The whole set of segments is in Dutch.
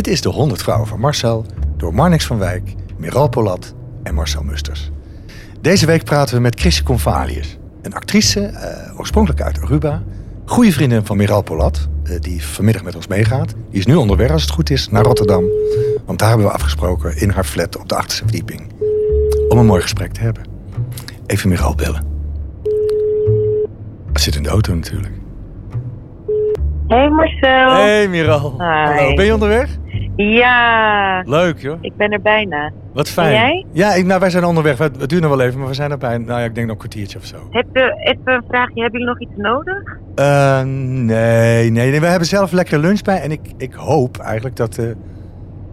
Dit is de 100 Vrouwen van Marcel door Marnix van Wijk, Miral Polat en Marcel Musters. Deze week praten we met Chrisje Convalius, een actrice, eh, oorspronkelijk uit Aruba, goede vriendin van Miral Polat, eh, die vanmiddag met ons meegaat. Die is nu onderweg, als het goed is, naar Rotterdam. Want daar hebben we afgesproken in haar flat op de achterste verdieping. Om een mooi gesprek te hebben. Even Miral bellen. Ze zit in de auto natuurlijk. Hey Marcel. Hey Miral. Hallo, ben je onderweg? Ja, Leuk joh. ik ben er bijna. Wat fijn. En jij? Ja, ik, nou, wij zijn onderweg. Het duurt nog wel even, maar we zijn erbij. Nou ja, ik denk nog een kwartiertje of zo. Heb je, even een vraagje, hebben jullie nog iets nodig? Eh, nee, nee, nee. We hebben zelf lekkere lunch bij. En ik, ik hoop eigenlijk dat eh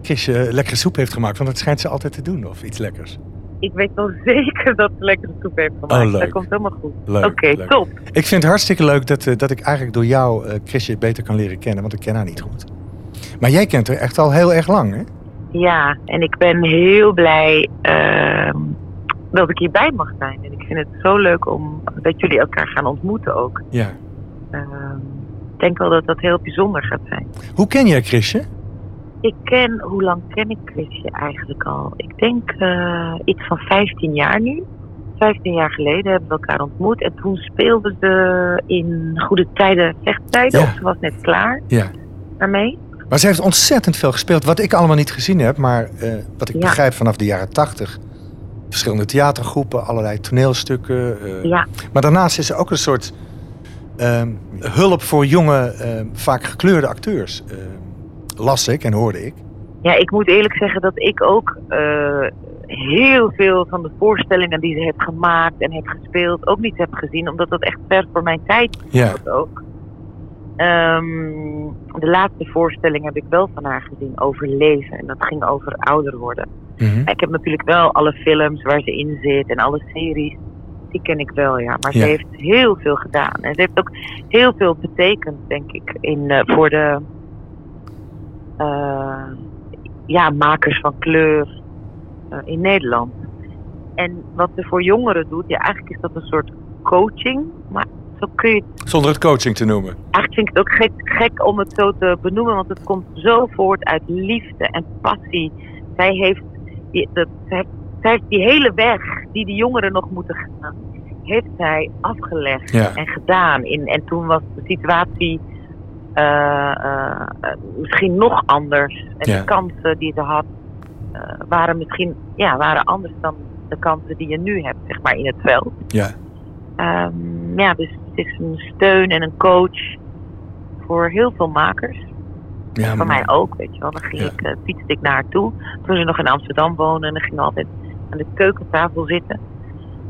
Chrisje lekkere soep heeft gemaakt. Want dat schijnt ze altijd te doen. Of iets lekkers. Ik weet wel zeker dat ze lekkere soep heeft gemaakt. Oh, leuk. Dat komt helemaal goed. Oké, top. Ik vind het hartstikke leuk dat, eh, dat ik eigenlijk door jou eh Chrisje beter kan leren kennen. Want ik ken haar niet goed. Maar jij kent haar echt al heel erg lang, hè? Ja, en ik ben heel blij ehm, dat ik hierbij mag zijn. En ik vind het zo leuk om dat jullie elkaar gaan ontmoeten ook. Ja. Ehm, ik denk wel dat dat heel bijzonder gaat zijn. Hoe ken jij Chrisje? Ik ken, hoe lang ken ik Chrisje eigenlijk al? Ik denk eh, iets van 15 jaar nu. 15 jaar geleden hebben we elkaar ontmoet. En toen speelden ze in Goede Tijden, Vechttijden. Ja. Ze was net klaar Ja. daarmee. Maar ze heeft ontzettend veel gespeeld. Wat ik allemaal niet gezien heb, maar eh, wat ik Ja. begrijp vanaf de jaren tachtig. Verschillende theatergroepen, allerlei toneelstukken. eh, Ja, Maar daarnaast is ze ook een soort ehm, hulp voor jonge, ehm, vaak gekleurde acteurs. Las ik en hoorde ik. ja, ik moet eerlijk zeggen dat ik ook eh, heel veel van de voorstellingen die ze heeft gemaakt en heeft gespeeld ook niet heb gezien. Omdat dat echt ver voor mijn tijd Ja, was ook. Ehm, de laatste voorstelling heb ik wel van haar gezien over leven. En dat ging over ouder worden. mhm. Ik heb natuurlijk wel alle films waar ze in zit en alle series. Die ken ik wel, ja. Maar Ja. ze heeft heel veel gedaan. En ze heeft ook heel veel betekend, denk ik, in, eh, voor de ja, makers van kleur eh, in Nederland. En wat ze voor jongeren doet, ja, eigenlijk is dat een soort coaching. Maar zo kun je het Zonder het coaching te noemen. eigenlijk vind ik het ook gek, gek om het zo te benoemen, want het komt zo voort uit liefde en passie. Zij heeft die, dat, zij, zij heeft die hele weg die de jongeren nog moeten gaan, heeft zij afgelegd Ja. en gedaan. In, en toen was de situatie eh, eh, eh, misschien nog anders. En Ja. de kansen die ze had eh, waren misschien ja, waren anders dan de kansen die je nu hebt, zeg maar, in het veld. Ja, Ehm, ja, dus het is een steun en een coach voor heel veel makers. ja voor mij ook, weet je wel. Dan ging Ja. ik, eh, fietste ik naar haar toe. Toen ze nog in Amsterdam woonde. En dan ging altijd aan de keukentafel zitten.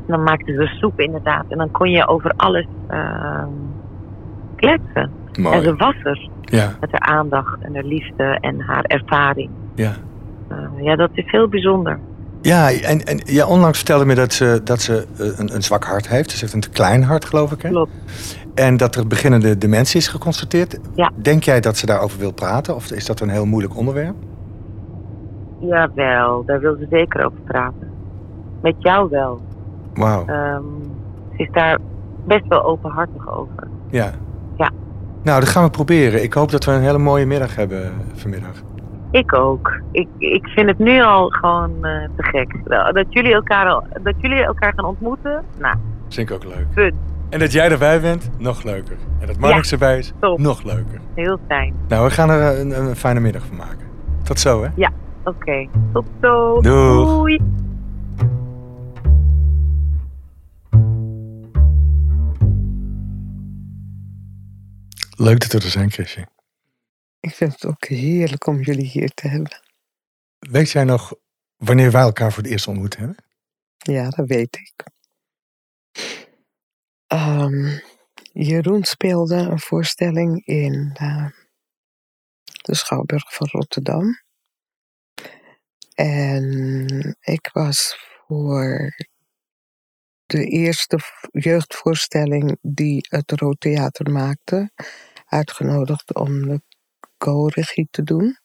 En dan maakte ze soep inderdaad. En dan kon je over alles ehm, kletsen. En ze was er Ja, met haar aandacht en haar liefde en haar ervaring. ja. Eh, ja, dat is heel bijzonder. Ja, en, en ja, onlangs vertelde me dat ze, dat ze eh, een, een zwak hart heeft. Ze heeft een te klein hart, geloof ik. Hè? Klopt. En dat er beginnende dementie is geconstateerd. Ja. Denk jij dat ze daarover wil praten? Of is dat een heel moeilijk onderwerp? Jawel, daar wil ze zeker over praten. Met jou wel. Wauw. Ehm, ze is daar best wel openhartig over. Ja. Ja. Nou, dat gaan we proberen. Ik hoop dat we een hele mooie middag hebben eh, vanmiddag. Ik ook. Ik, ik vind het nu al gewoon eh, te gek. Dat jullie, elkaar al, dat jullie elkaar gaan ontmoeten, nou, Dat vind ik ook leuk. En dat jij erbij bent, nog leuker. En dat Marnix erbij is, top. nog leuker. Heel fijn. Nou, we gaan er een, een fijne middag van maken. Tot zo, hè? Oké, tot zo. Doeg. Doei. Leuk dat we er zijn, Chrisje. Ik vind het ook heerlijk om jullie hier te hebben. Weet jij nog wanneer wij elkaar voor het eerst ontmoet hebben? Ja, dat weet ik. Ehm, Jeroen speelde een voorstelling in eh, de Schouwburg van Rotterdam. En ik was voor de eerste jeugdvoorstelling die het Rood Theater maakte, uitgenodigd om de co-regie te doen.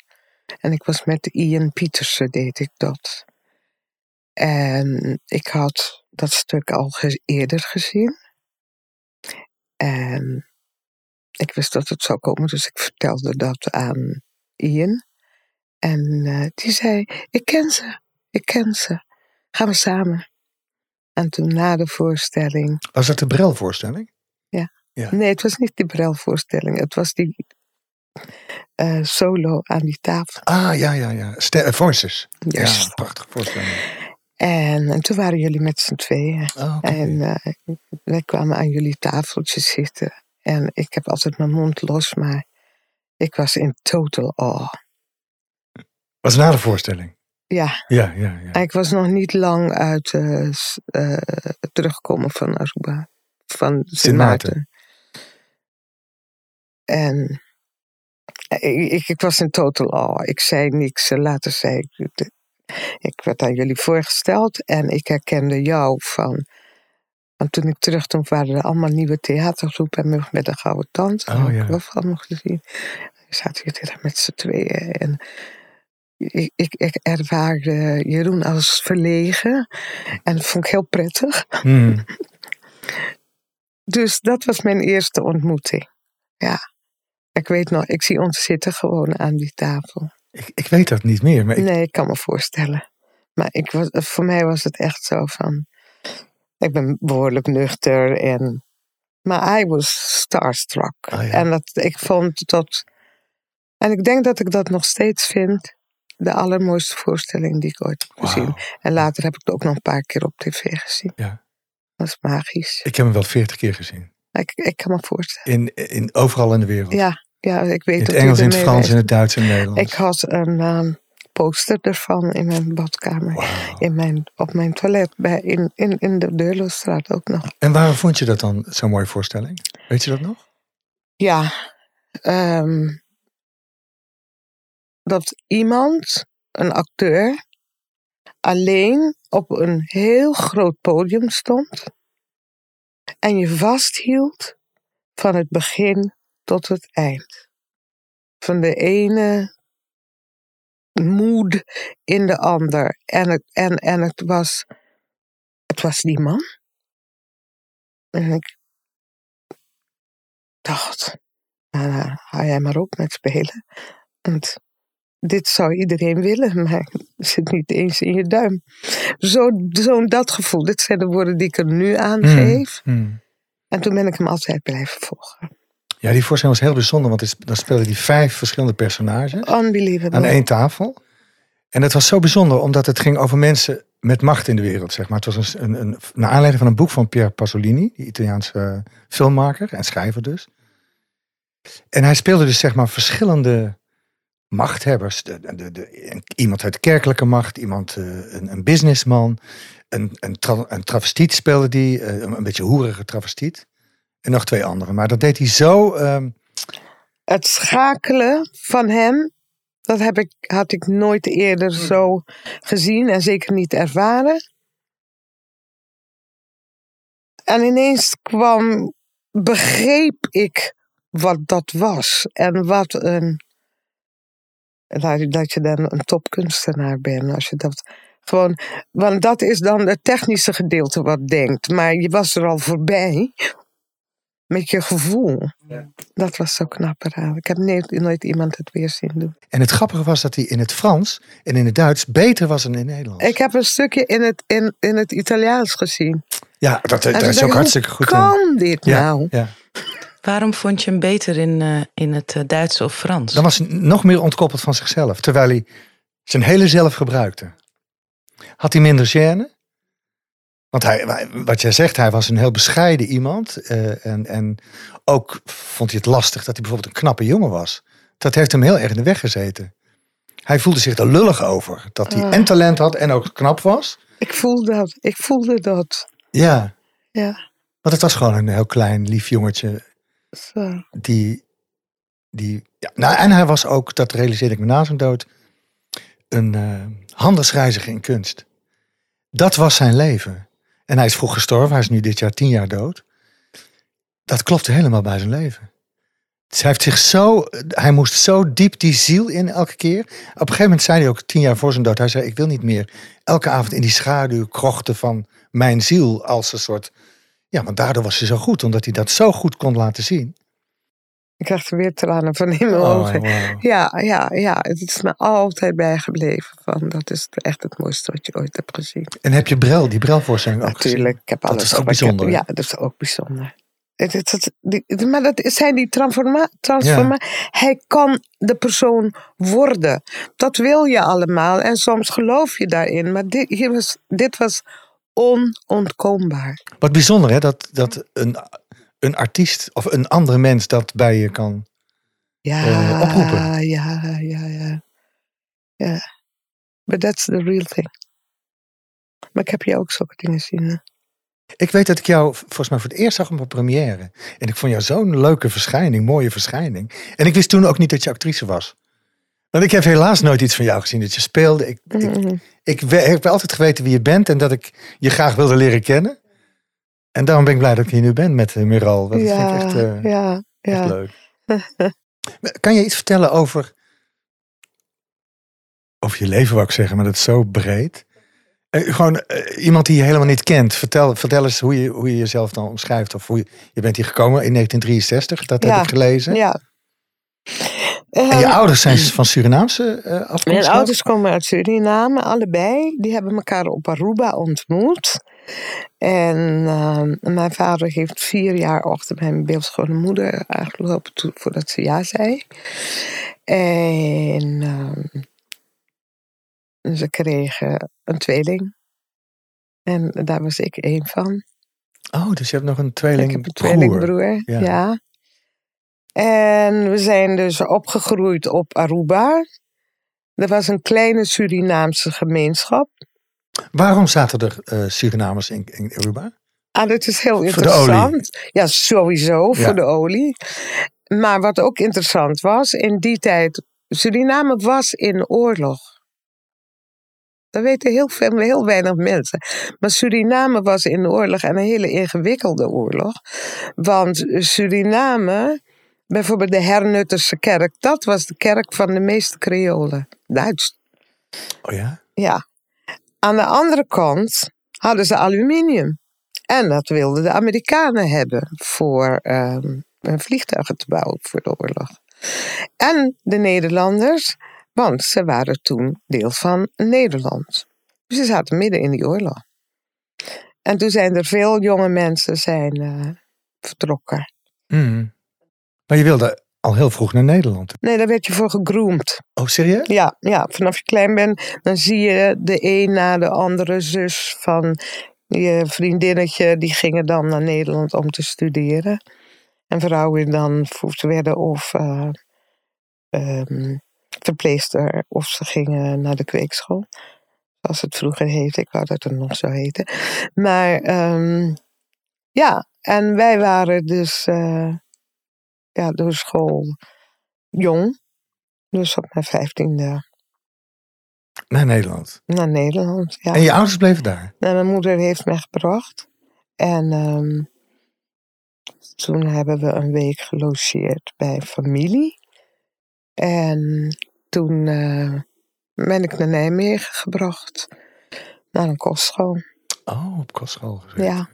En ik was met Ian Pietersen, deed ik dat. En ik had dat stuk al eerder gezien. En ik wist dat het zou komen, dus ik vertelde dat aan Ian. En eh, die zei, ik ken ze, ik ken ze. Gaan we samen. En toen na de voorstelling... Was het de Brel-voorstelling? Nee, het was niet die Brel-voorstelling. Het was die eh, solo aan die tafel. Ah, ja, ja, ja. Ste eh, Voices. Yes. Ja, prachtige voorstelling. En, en toen waren jullie met z'n tweeën. Oh, oké. En eh, wij kwamen aan jullie tafeltje zitten. En ik heb altijd mijn mond los, maar ik was in total awe. Was na de voorstelling? Ja, Ja, ja, ja. ik was nog niet lang uit terugkomen van Aruba. Van Sint Maarten. En ik, ik, ik was in total awe. Ik zei niks. eh, Later zei ik... Ik werd aan jullie voorgesteld en ik herkende jou van... Want toen ik terug toen waren er allemaal nieuwe theatergroepen en met de Gouden Tand. Oh, ja. Ik wel nog gezien. We zaten hier met z'n tweeën. En ik, ik, ik ervaarde Jeroen als verlegen. En dat vond ik heel prettig. Hmm. Dus dat was mijn eerste ontmoeting. Ja. Ik weet nog, ik zie ons zitten gewoon aan die tafel. Ik, ik weet dat niet meer, maar ik, Nee, ik kan me voorstellen. Maar ik was, voor mij was het echt zo van. Ik ben behoorlijk nuchter en. Maar I was starstruck. Ah, ja. En dat, ik vond dat. En ik denk dat ik dat nog steeds vind. De allermooiste voorstelling die ik ooit heb gezien. Wauw. En later heb ik het ook nog een paar keer op tv gezien. Ja. Dat is magisch. ik heb hem wel veertig keer gezien. Ik, ik kan me voorstellen. In, in, overal in de wereld. Ja, ja ik weet in het Engels, in het Frans, in het Duits en het Nederlands. Ik had een ehm, poster ervan in mijn badkamer. In mijn, op mijn toilet bij, in, in, in de Deurlostraat ook nog. En waarom vond je dat dan zo'n mooie voorstelling? Weet je dat nog? Ja, ehm, dat iemand, een acteur, alleen op een heel groot podium stond en je vasthield van het begin tot het eind. Van de ene moed in de ander. En het, en, en het, was, het was die man. En ik dacht, nou, hou jij maar op met spelen. Want dit zou iedereen willen, maar het zit niet eens in je duim. Zo'n zo dat gevoel, dit zijn de woorden die ik er nu aan geef. Hmm. Hmm. En toen ben ik hem altijd blijven volgen. Ja, die voorstelling was heel bijzonder, want dan spelen die vijf verschillende personages Unbelievable. aan één tafel. En het was zo bijzonder, omdat het ging over mensen met macht in de wereld, zeg maar. Het was een, een, een, naar aanleiding van een boek van Pier Pasolini, die Italiaanse eh, filmmaker en schrijver dus. En hij speelde dus, zeg maar, verschillende machthebbers. De, de, iemand uit kerkelijke macht, iemand, eh, een, een businessman, een, een, een travestiet speelde die, eh, een, een beetje hoerige travestiet. En nog twee anderen. Maar dat deed hij zo... ehm, Het schakelen van hem, dat heb ik, had ik nooit eerder zo gezien en zeker niet ervaren. En ineens kwam, begreep ik wat dat was. En wat een. Dat dat je dan een topkunstenaar bent. Als je dat gewoon. Want dat is dan het technische gedeelte wat denkt. Maar je was er al voorbij. Met je gevoel. Dat was zo knap eraan. Ik heb nooit, nooit iemand het weer zien doen. En het grappige was dat hij in het Frans en in het Duits beter was dan in het Nederlands. Ik heb een stukje in het, in, in het Italiaans gezien. Ja, dat, is ook ik, hartstikke hoe goed. in. kan dit ja, nou? ja. Waarom vond je hem beter in, eh, in het eh, Duits of Frans? Dan was hij nog meer ontkoppeld van zichzelf. Terwijl hij zijn hele zelf gebruikte. Had hij minder gêne? Want hij, wat jij zegt, hij was een heel bescheiden iemand. eh, en, en ook vond hij het lastig dat hij bijvoorbeeld een knappe jongen was. Dat heeft hem heel erg in de weg gezeten. Hij voelde zich er lullig over. Dat hij Ah. en talent had en ook knap was. Ik voelde dat. Ik voelde dat. Ja, Ja. want het was gewoon een heel klein, lief jongetje Zo. die, die ja, nou, en hij was ook, dat realiseerde ik me na zijn dood, een eh, handelsreiziger in kunst. Dat was zijn leven. En hij is vroeg gestorven, hij is nu dit jaar tien jaar dood. Dat klopte helemaal bij zijn leven. Dus heeft zich zo, hij moest zo diep die ziel in elke keer. Op een gegeven moment zei hij ook tien jaar voor zijn dood, hij zei, ik wil niet meer elke avond in die schaduw krochten van mijn ziel als een soort, ja, want daardoor was hij zo goed, omdat hij dat zo goed kon laten zien. Ik krijg er weer tranen van in mijn Oh, ogen. Ja, ja, ja. Het is me altijd bijgebleven. Van, dat is echt het mooiste wat je ooit hebt gezien. En heb je Brel, die Brelvoorstelling ook gezien? Natuurlijk. Ik heb Dat alles is ook heb- bijzonder? Ja, dat is ook bijzonder. Het, het, het- die- maar dat zijn die transforma transforma Hij kan de persoon worden. Dat wil je allemaal. En soms geloof je daarin. Maar dit, hier was, dit was onontkoombaar. Wat bijzonder hè, dat, dat een, een artiest of een andere mens dat bij je kan. Ja, Eh, oproepen. ja, ja, ja. Ja. But that's the real thing. Maar ik heb je ook zulke dingen zien. hè. Ik weet dat ik jou volgens mij voor het eerst zag op een première. En ik vond jou zo'n leuke verschijning, mooie verschijning. En ik wist toen ook niet dat je actrice was. Want ik heb helaas nooit iets van jou gezien dat je speelde. Ik, ik, Mhm. ik heb altijd geweten wie je bent en dat ik je graag wilde leren kennen. En daarom ben ik blij dat ik hier nu ben met uh, Miral. Dat ja, vind ik echt, eh, ja, echt ja. leuk. kan je iets vertellen over, over je leven, wou ik zeggen, maar dat is zo breed. Eh, gewoon eh, iemand die je helemaal niet kent. Vertel, vertel eens hoe je, hoe je jezelf dan omschrijft. Of hoe je, je bent hier gekomen in 1963, dat heb ik gelezen. Ja. En je Eh, ouders zijn van Surinaamse eh afkomst? Mijn ouders komen uit Suriname, allebei. Die hebben elkaar op Aruba ontmoet. En ehm, mijn vader heeft vier jaar achter mijn beeldschone moeder aangelopen voordat ze ja zei. En ehm, ze kregen een tweeling. En daar was ik één van. Oh, dus je hebt nog een tweeling ik heb een tweelingbroer. Ja. Ja. En we zijn dus opgegroeid op Aruba. Er was een kleine Surinaamse gemeenschap. Waarom zaten er eh, Surinamers in, in Aruba? Ah, dat is heel interessant. Ja, sowieso, Ja. voor de olie. Maar wat ook interessant was, in die tijd, Suriname was in oorlog. Dat weten heel, veel, heel weinig mensen. Maar Suriname was in oorlog en een hele ingewikkelde oorlog. Want Suriname, bijvoorbeeld de Hernutterse kerk, dat was de kerk van de meeste Creolen. Duits. Oh ja? Ja. Aan de andere kant hadden ze aluminium. En dat wilden de Amerikanen hebben voor ehm, vliegtuigen te bouwen voor de oorlog. En de Nederlanders, want ze waren toen deel van Nederland. Dus ze zaten midden in die oorlog. En toen zijn er veel jonge mensen zijn, eh, vertrokken. Mhm. Maar je wilde al heel vroeg naar Nederland. Nee, daar werd je voor gegroomd. Oh, serieus? Ja, ja, vanaf je klein bent, dan zie je de een na de andere zus van je vriendinnetje, die gingen dan naar Nederland om te studeren. En vrouwen dan voet werden of ehm, verpleegster, of ze gingen naar de kweekschool. Zoals het vroeger heette, ik wou dat het nog zo heette. Maar ehm, ja, en wij waren dus eh, ja, door school jong. Dus op mijn vijftiende Naar Nederland. naar Nederland. Ja. En je ouders bleven daar? Nou, mijn moeder heeft mij gebracht. En ehm, toen hebben we een week gelogeerd bij familie. En toen eh, ben ik naar Nijmegen gebracht. Naar een kostschool. Oh, op kostschool gezeten. Ja.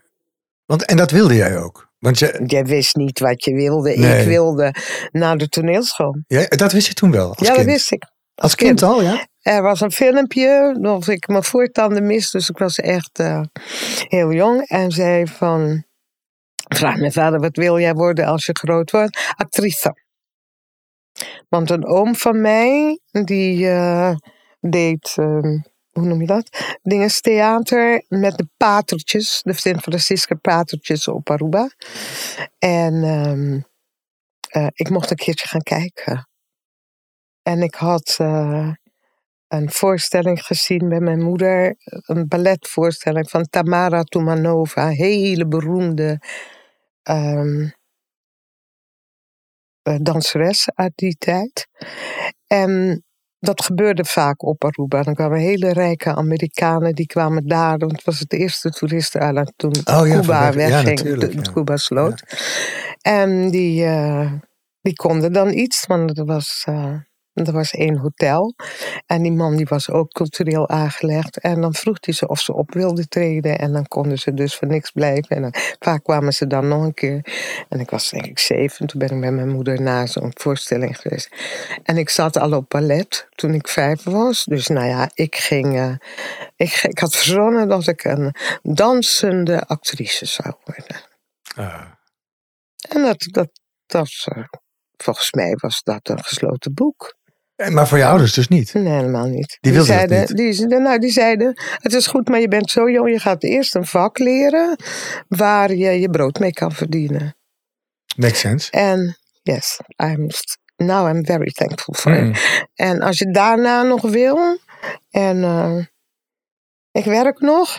Want, en dat wilde jij ook? Want je, Jij wist niet wat je wilde. Nee. Ik wilde naar de toneelschool. ja, dat wist je toen wel? Als ja, kind. dat wist ik. Als kind al, ja? Er was een filmpje of ik mijn voortanden mis, dus ik was echt eh, heel jong. En zei van, vraag mijn vader, wat wil jij worden als je groot wordt? Actrice. Want een oom van mij, die eh, deed, ehm, hoe noem je dat? Dinges theater met de patertjes, de Sint Francisca patertjes op Aruba. En ehm, eh, ik mocht een keertje gaan kijken. En ik had eh, een voorstelling gezien bij mijn moeder. Een balletvoorstelling van Tamara Tumanova. Hele beroemde ehm, eh, danseres uit die tijd. En dat gebeurde vaak op Aruba. Dan kwamen hele rijke Amerikanen, die kwamen daar. Want het was het eerste toeristeneiland toen Oh ja, Cuba ja, wegging. toen ja. Cuba sloot. En die, eh, die konden dan iets, want er was... eh, Er was één hotel. En die man die was ook cultureel aangelegd. En dan vroeg hij ze of ze op wilden treden. En dan konden ze dus voor niks blijven. En dan, vaak kwamen ze dan nog een keer. En ik was denk ik zeven. Toen ben ik met mijn moeder naar zo'n voorstelling geweest. En ik zat al op ballet toen ik vijf was. Dus nou ja, ik ging... eh, ik, ik had verzonnen dat ik een dansende actrice zou worden. Ah. En dat, dat, dat eh, volgens mij was dat een gesloten boek. En- Maar voor je ouders dus niet. Nee, helemaal niet. Die wilden dat zeiden, niet? Die, zeiden- nou, die zeiden, het is goed, maar je bent zo jong. Je gaat eerst een vak leren waar je je brood mee kan verdienen. Makes sense. En yes, I'm, now I'm very thankful for Mm. it. En als je daarna nog wil, en eh, ik werk nog,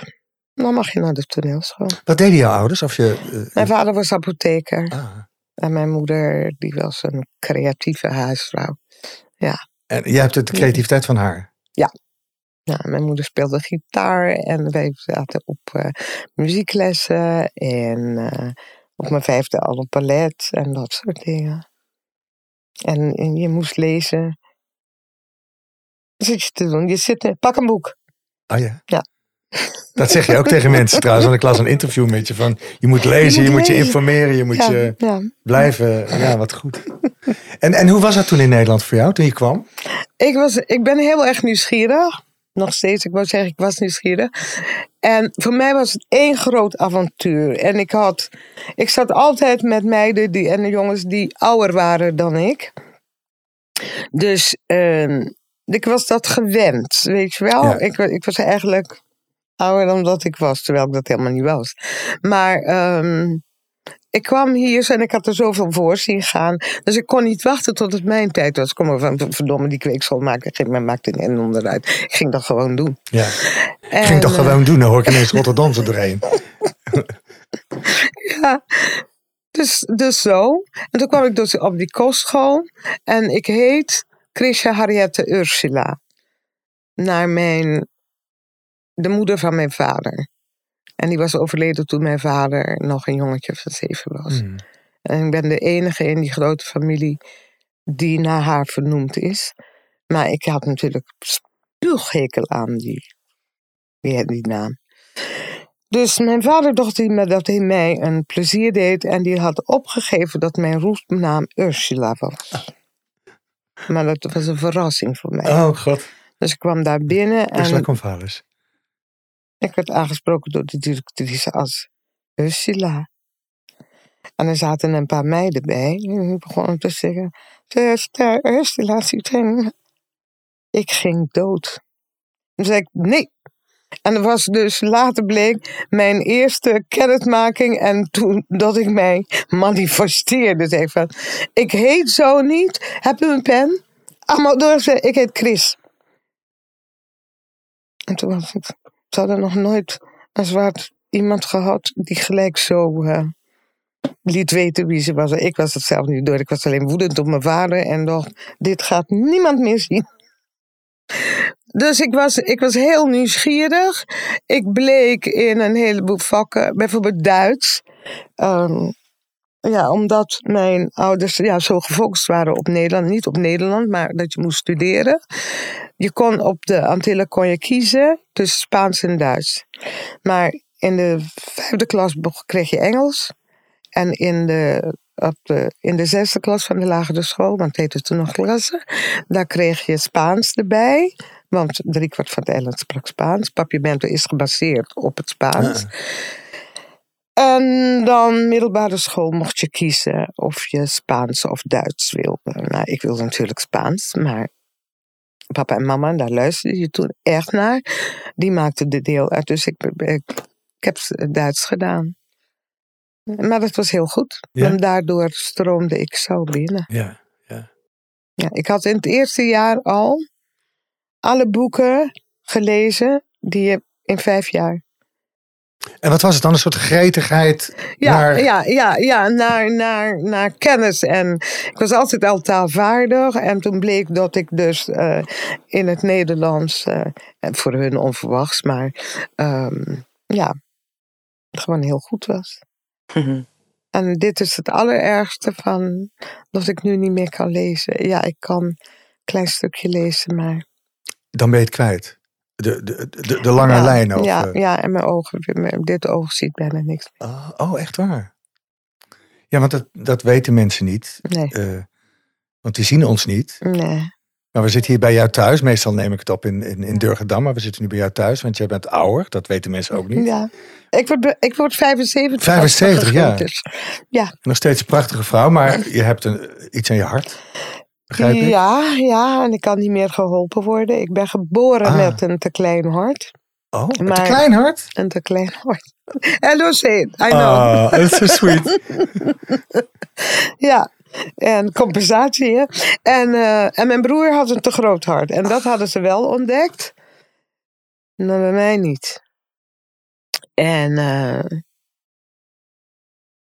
dan mag je naar de toneelschool. Wat deden jouw ouders? Of je, eh, Mijn vader was apotheker. ah. En mijn moeder, die was een creatieve huisvrouw. En jij hebt de creativiteit van haar. Ja, mijn moeder speelde gitaar en wij zaten op eh, muzieklessen en eh, op mijn vijfde al op ballet en dat soort dingen. En, en je moest lezen. Wat zit je te doen? Je zit, pak een boek. Oh ja? Ja. Dat zeg je ook tegen mensen trouwens. Want ik las een interview met je van... Je moet lezen, je moet je, informeren, je moet ja, je ja. blijven. Ja, wat goed. En, en hoe was dat toen in Nederland voor jou, toen je kwam? Ik, was, ik ben heel erg nieuwsgierig. Nog steeds, ik wou zeggen, ik was nieuwsgierig. En voor mij was het één groot avontuur. En ik had, ik zat altijd met meiden die, en jongens die ouder waren dan ik. Dus ehm, ik was dat gewend, weet je wel. Ja. Ik, ik was eigenlijk ouder dan dat ik was, terwijl ik dat helemaal niet was. Maar ehm, ik kwam hier en ik had er zoveel voor zien gaan. Dus ik kon niet wachten tot het mijn tijd was. Kom maar van verdomme die kweekschool maken. Geen mij maakt een en onderuit. Ik ging dat gewoon doen. Ja. En, Ik ging toch eh, gewoon doen, dan hoor ik ineens Rotterdam zo doorheen. Ja, dus, dus zo. En toen kwam ik dus op die kostschool. En ik heet Chrisja Harriette Ursula. Naar mijn, de moeder van mijn vader. En die was overleden toen mijn vader nog een jongetje van zeven was. Hmm. En ik ben de enige in die grote familie die naar haar vernoemd is. Maar ik had natuurlijk spuughekel aan die, die, die naam. Dus mijn vader dacht dat hij mij een plezier deed. En die had opgegeven dat mijn roepnaam Ursula was. Maar dat was een verrassing voor mij. Oh god, Dus ik kwam daar binnen en Ursula Convalis. Ik werd aangesproken door de directrice als Ursula. En er zaten een paar meiden bij. En ik begon te zeggen: "Zuster Ursula ziet hem. Ik ging dood. Toen zei ik: Nee. En dat was dus later bleek mijn eerste kennismaking. En toen dat ik mij manifesteerde. Zei ik van: Ik heet zo niet. Heb u een pen? Allemaal door. Ik heet Chris. En toen was het. Ze hadden nog nooit een zwart iemand gehad die gelijk zo eh, liet weten wie ze was. Ik was het zelf niet door. Ik was alleen woedend op mijn vader en dacht: dit gaat niemand meer zien. Dus ik was, ik was heel nieuwsgierig. Ik bleek in een heleboel vakken, bijvoorbeeld Duits. Ehm, ja, omdat mijn ouders ja, zo gefocust waren op Nederland. Niet op Nederland, maar dat je moest studeren. Je kon op de Antillen kon je kiezen tussen Spaans en Duits. Maar in de vijfde klas kreeg je Engels. En in de, op de, in de zesde klas van de lagere school, want het heette toen nog klasse, daar kreeg je Spaans erbij. Want driekwart van de eiland sprak Spaans. Papiamento is gebaseerd op het Spaans. En dan middelbare school mocht je kiezen of je Spaans of Duits wilde. Nou, ik wilde natuurlijk Spaans, maar papa en mama, daar luisterde je toen echt naar. Die maakten de deel uit, dus ik, ik, ik heb Duits gedaan. Maar dat was heel goed, Ja? want daardoor stroomde ik zo binnen. Ja. Ja, ik had in het eerste jaar al alle boeken gelezen die je in vijf jaar En wat was het dan? Een soort gretigheid Ja, naar... ja, ja, ja naar, naar, naar kennis. En ik was altijd al taalvaardig. En toen bleek dat ik dus eh, in het Nederlands, eh, en voor hun onverwachts, maar ehm, ja, gewoon heel goed was. En dit is het allerergste van dat ik nu niet meer kan lezen. Ja, ik kan klein stukje lezen, maar... Dan ben je het kwijt. De, de, de, de lange ja, lijn over. Ja, ja, en mijn ogen, mijn- dit oog ziet bijna niks Ah, oh, echt waar? Ja, want dat, dat weten mensen niet. Nee, eh, want die zien ons niet. nee. Maar we zitten hier bij jou thuis. Meestal neem ik het op in, in, in Durgedam. Maar we zitten nu bij jou thuis, want jij bent ouder. Dat weten mensen ook niet. Ja. Ik word, ik word 75. 75, als ja. is. Nog steeds een prachtige vrouw, maar je hebt een, iets aan je hart. Begrijp ik? Ja, ja, en ik kan niet meer geholpen worden. Ik ben geboren Ah. met een te klein hart. Oh, een Maar- klein hart? Een te klein hart. LOC, I know. Ah, that's so sweet. Ja, en compensatie. Hè? En, eh, en mijn broer had een te groot hart. En dat hadden ze wel ontdekt. Maar bij mij niet. En eh,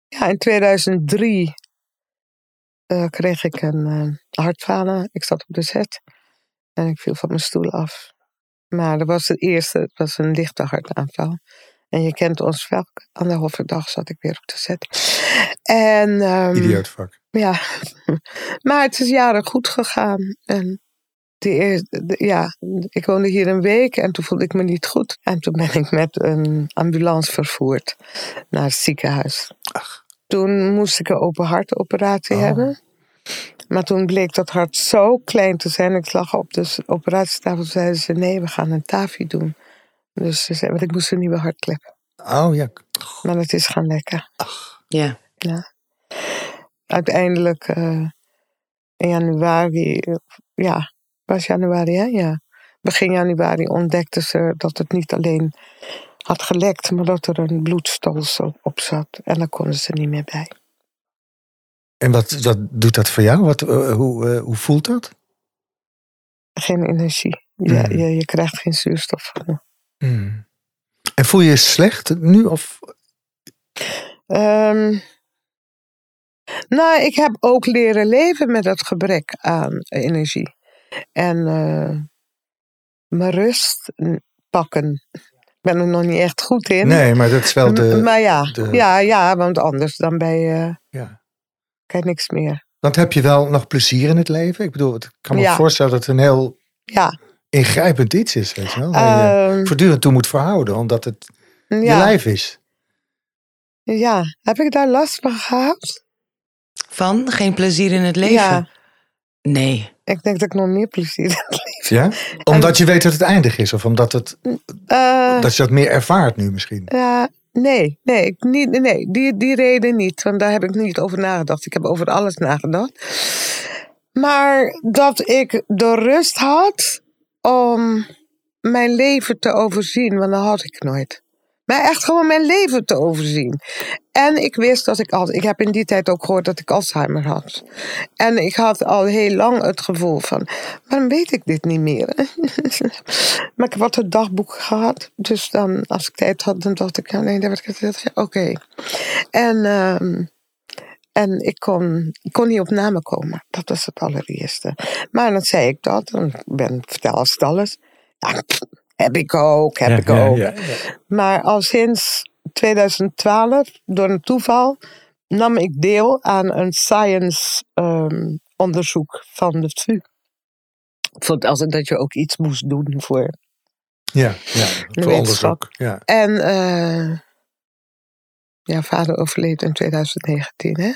ja, in 2003 eh, kreeg ik een eh, hartfalen. Ik zat op de zet en ik viel van mijn stoel af. Maar dat was het eerste, het was een lichte hartaanval. En je kent ons wel. Anderhalve dag zat ik weer op de zet. En, ehm, Idioot vak. ja, maar het is jaren goed gegaan. En die eerste, de- ja, ik woonde hier een week en toen voelde ik me niet goed. En toen ben ik met een ambulance vervoerd naar het ziekenhuis. Ach. Toen moest ik een open hartoperatie Oh. hebben. Maar toen bleek dat hart zo klein te zijn. Ik lag op de operatietafel. Zeiden ze: nee, we gaan een TAVI doen. Dus ze zeiden, want ik moest een nieuwe hartklep. Oh ja. Maar het is gaan lekker. Ja. uiteindelijk eh, in januari, eh, ja, was januari hè? Ja. Begin januari ontdekten ze dat het niet alleen had gelekt, maar dat er een bloedstolsel op zat. En daar konden ze niet meer bij. En wat, doet dat voor jou? Wat, eh, hoe, eh, hoe voelt dat? Geen energie. Je, Mm. je, je krijgt geen zuurstof. Hmm. En voel je je slecht nu? Of? Ehm, nou, ik heb ook leren leven met dat gebrek aan energie. En eh, mijn rust mm, pakken. Ik ben er nog niet echt goed in. Nee, maar dat is wel de... M- maar ja, de- ja, ja, want anders dan ben je, Ja. je niks meer. Want heb je wel nog plezier in het leven? Ik bedoel, ik kan me Ja. voorstellen dat het een heel Ja, ingrijpend iets is, weet je wel. Waar je ehm, voortdurend toe moet verhouden, omdat het je ja, lijf is. ja, heb ik daar last van gehad? Van geen plezier in het leven? Ja, Nee. ik denk dat ik nog meer plezier. Ja? Omdat je weet dat het eindig is, of omdat het, Eh, dat je dat meer ervaart nu misschien. nee, nee, niet, nee die, die reden niet, want daar heb ik niet over nagedacht. Ik heb over alles nagedacht. Maar dat ik de rust had om mijn leven te overzien, want dat had ik nooit. Maar echt gewoon mijn leven te overzien. En ik wist dat ik al. Ik heb in die tijd ook gehoord dat ik Alzheimer had. En ik had al heel lang het gevoel van. Waarom weet ik dit niet meer? maar ik had het dagboek gehad. Dus dan, als ik tijd had, dan dacht ik. Nee, daar werd ik Oké. En. ehm, en ik kon, kon niet op namen komen. Dat was het allereerste. Maar dan zei ik dat. Dan ben vertel als het alles. Ja, heb ik ook, heb ik ook. Maar al sinds 2012, door een toeval, nam ik deel aan een science ehm, onderzoek van de VU. Vond als dat je ook iets moest doen voor. Ja, ja. Voor onderzoek. Ja. En eh, ja, vader overleed in 2019, hè?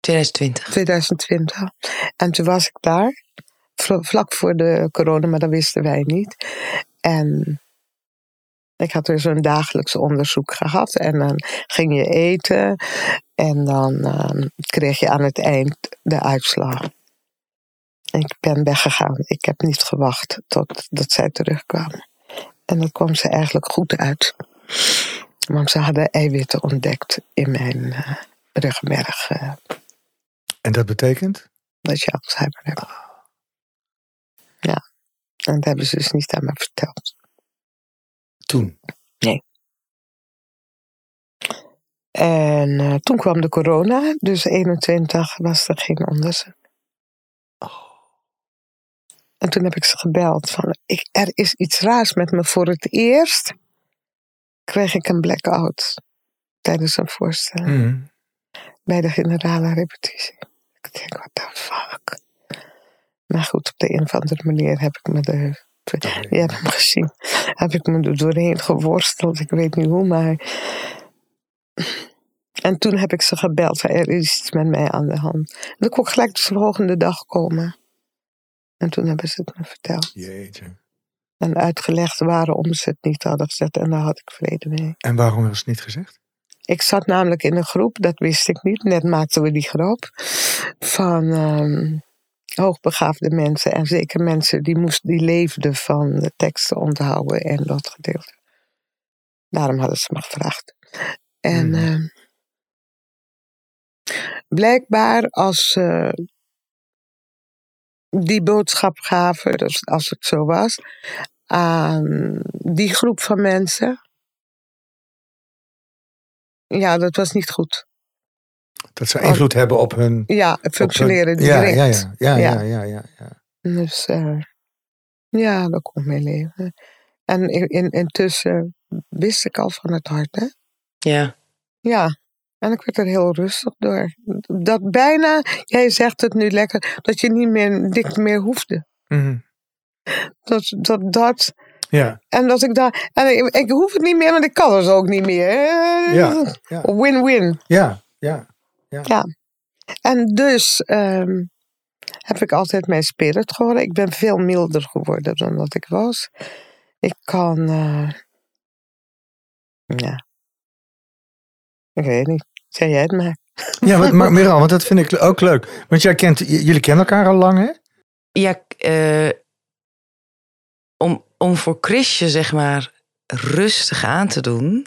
2020. 2020. En toen was ik daar, vlak voor de corona, maar dat wisten wij niet. En ik had dus een dagelijks onderzoek gehad. En dan ging je eten. En dan ehm, kreeg je aan het eind de uitslag. Ik ben weggegaan. Ik heb niet gewacht tot dat zij terugkwamen. En dat kwam ze eigenlijk goed uit. Want ze hadden eiwitten ontdekt in mijn eh, ruggenmerg. eh, En dat betekent? dat je Alzheimer hebt. En dat hebben ze dus niet aan me verteld. Toen. En eh, toen kwam de corona, dus 21 was er geen onderzoek. En toen heb ik ze gebeld van, ik, er is iets raars met me. Voor het eerst kreeg ik een blackout tijdens een voorstelling Mhm. bij de generale repetitie. Ik denk, what the fuck? Maar goed, op de een of andere manier heb ik me er. Je hebt hem gezien. Heb ik me er doorheen geworsteld. Ik weet niet hoe, maar. En toen heb ik ze gebeld. Er is iets met mij aan de hand. En dan kon ik gelijk de volgende dag komen. En toen hebben ze het me verteld. Jeetje. En uitgelegd waarom ze het niet hadden gezet. En daar had ik vrede mee. En waarom hebben ze het niet gezegd? Ik zat namelijk in een groep, dat wist ik niet. Net maakten we die grap. Van ehm, hoogbegaafde mensen. En zeker mensen die, moest, die leefden van de teksten onthouden en dat gedeelte. Daarom hadden ze me gevraagd. En Hmm. ehm, blijkbaar als ze die boodschap gaven, dus als het zo was, aan die groep van mensen. Ja, dat was niet goed. Dat ze invloed hebben op hun... Ja, functioneren direct. ja, ja, ja, ja, Ja. ja, ja, ja. Dus eh, ja, dat kon mee leven. En in, in, intussen wist ik al van het hart, hè? Ja. Ja. En ik werd er heel rustig door. Dat bijna, jij zegt het nu lekker, dat je niet meer niks meer hoefde. Mhm. Dat, dat, dat. Ja, En dat ik daar. En ik, ik hoef het niet meer, want ik kan het ook niet meer. Eh, Ja, ja. Win-win. Ja, ja. En dus ehm, heb ik altijd mijn spirit geworden. Ik ben veel milder geworden dan wat ik was. Ik kan. eh, ja. Ik weet niet. Zeg jij het maar. Ja, maar, maar Miral, want dat vind ik ook leuk. Want jij kent, jullie kennen elkaar al lang, hè? Ja, eh, om, om voor Chrisje, zeg maar, rustig aan te doen.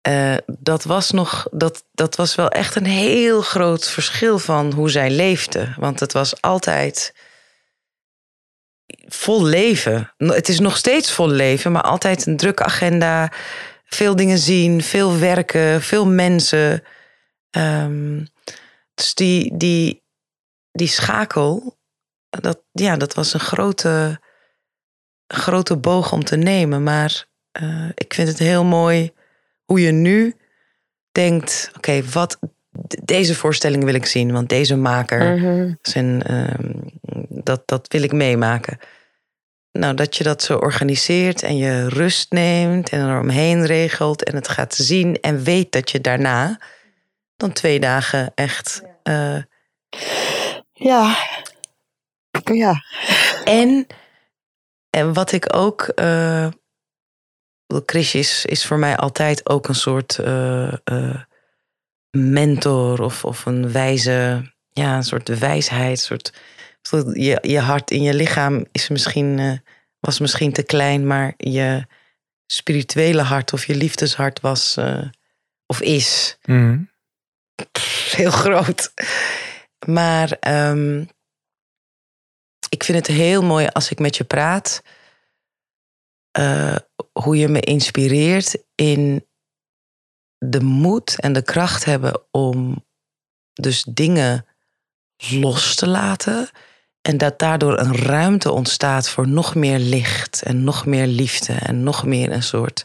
Eh, dat was nog, dat, dat was wel echt een heel groot verschil van hoe zij leefde. Want het was altijd vol leven. Het is nog steeds vol leven, maar altijd een drukke agenda. Veel dingen zien, veel werken, veel mensen. Ehm, dus die, die, die schakel, dat, ja, dat was een grote, grote boog om te nemen. Maar eh, ik vind het heel mooi hoe je nu denkt: oké, wat. Deze voorstelling wil ik zien, want deze maker, Mhm. zijn, ehm, dat, dat wil ik meemaken. Nou, dat je dat zo organiseert en je rust neemt en er omheen regelt en het gaat zien en weet dat je daarna dan twee dagen echt eh, Ja. Ja. En, en wat ik ook. eh Chris is, is voor mij altijd ook een soort eh, eh, mentor of, of een wijze. Ja, een soort wijsheid. Een soort, je, je hart in je lichaam is misschien, eh, was misschien te klein, maar je spirituele hart of je liefdeshart was of is Mhm. heel groot. Maar ehm, ik vind het heel mooi als ik met je praat. Eh, hoe je me inspireert in de moed en de kracht hebben om dus dingen los te laten. En dat daardoor een ruimte ontstaat voor nog meer licht en nog meer liefde en nog meer een soort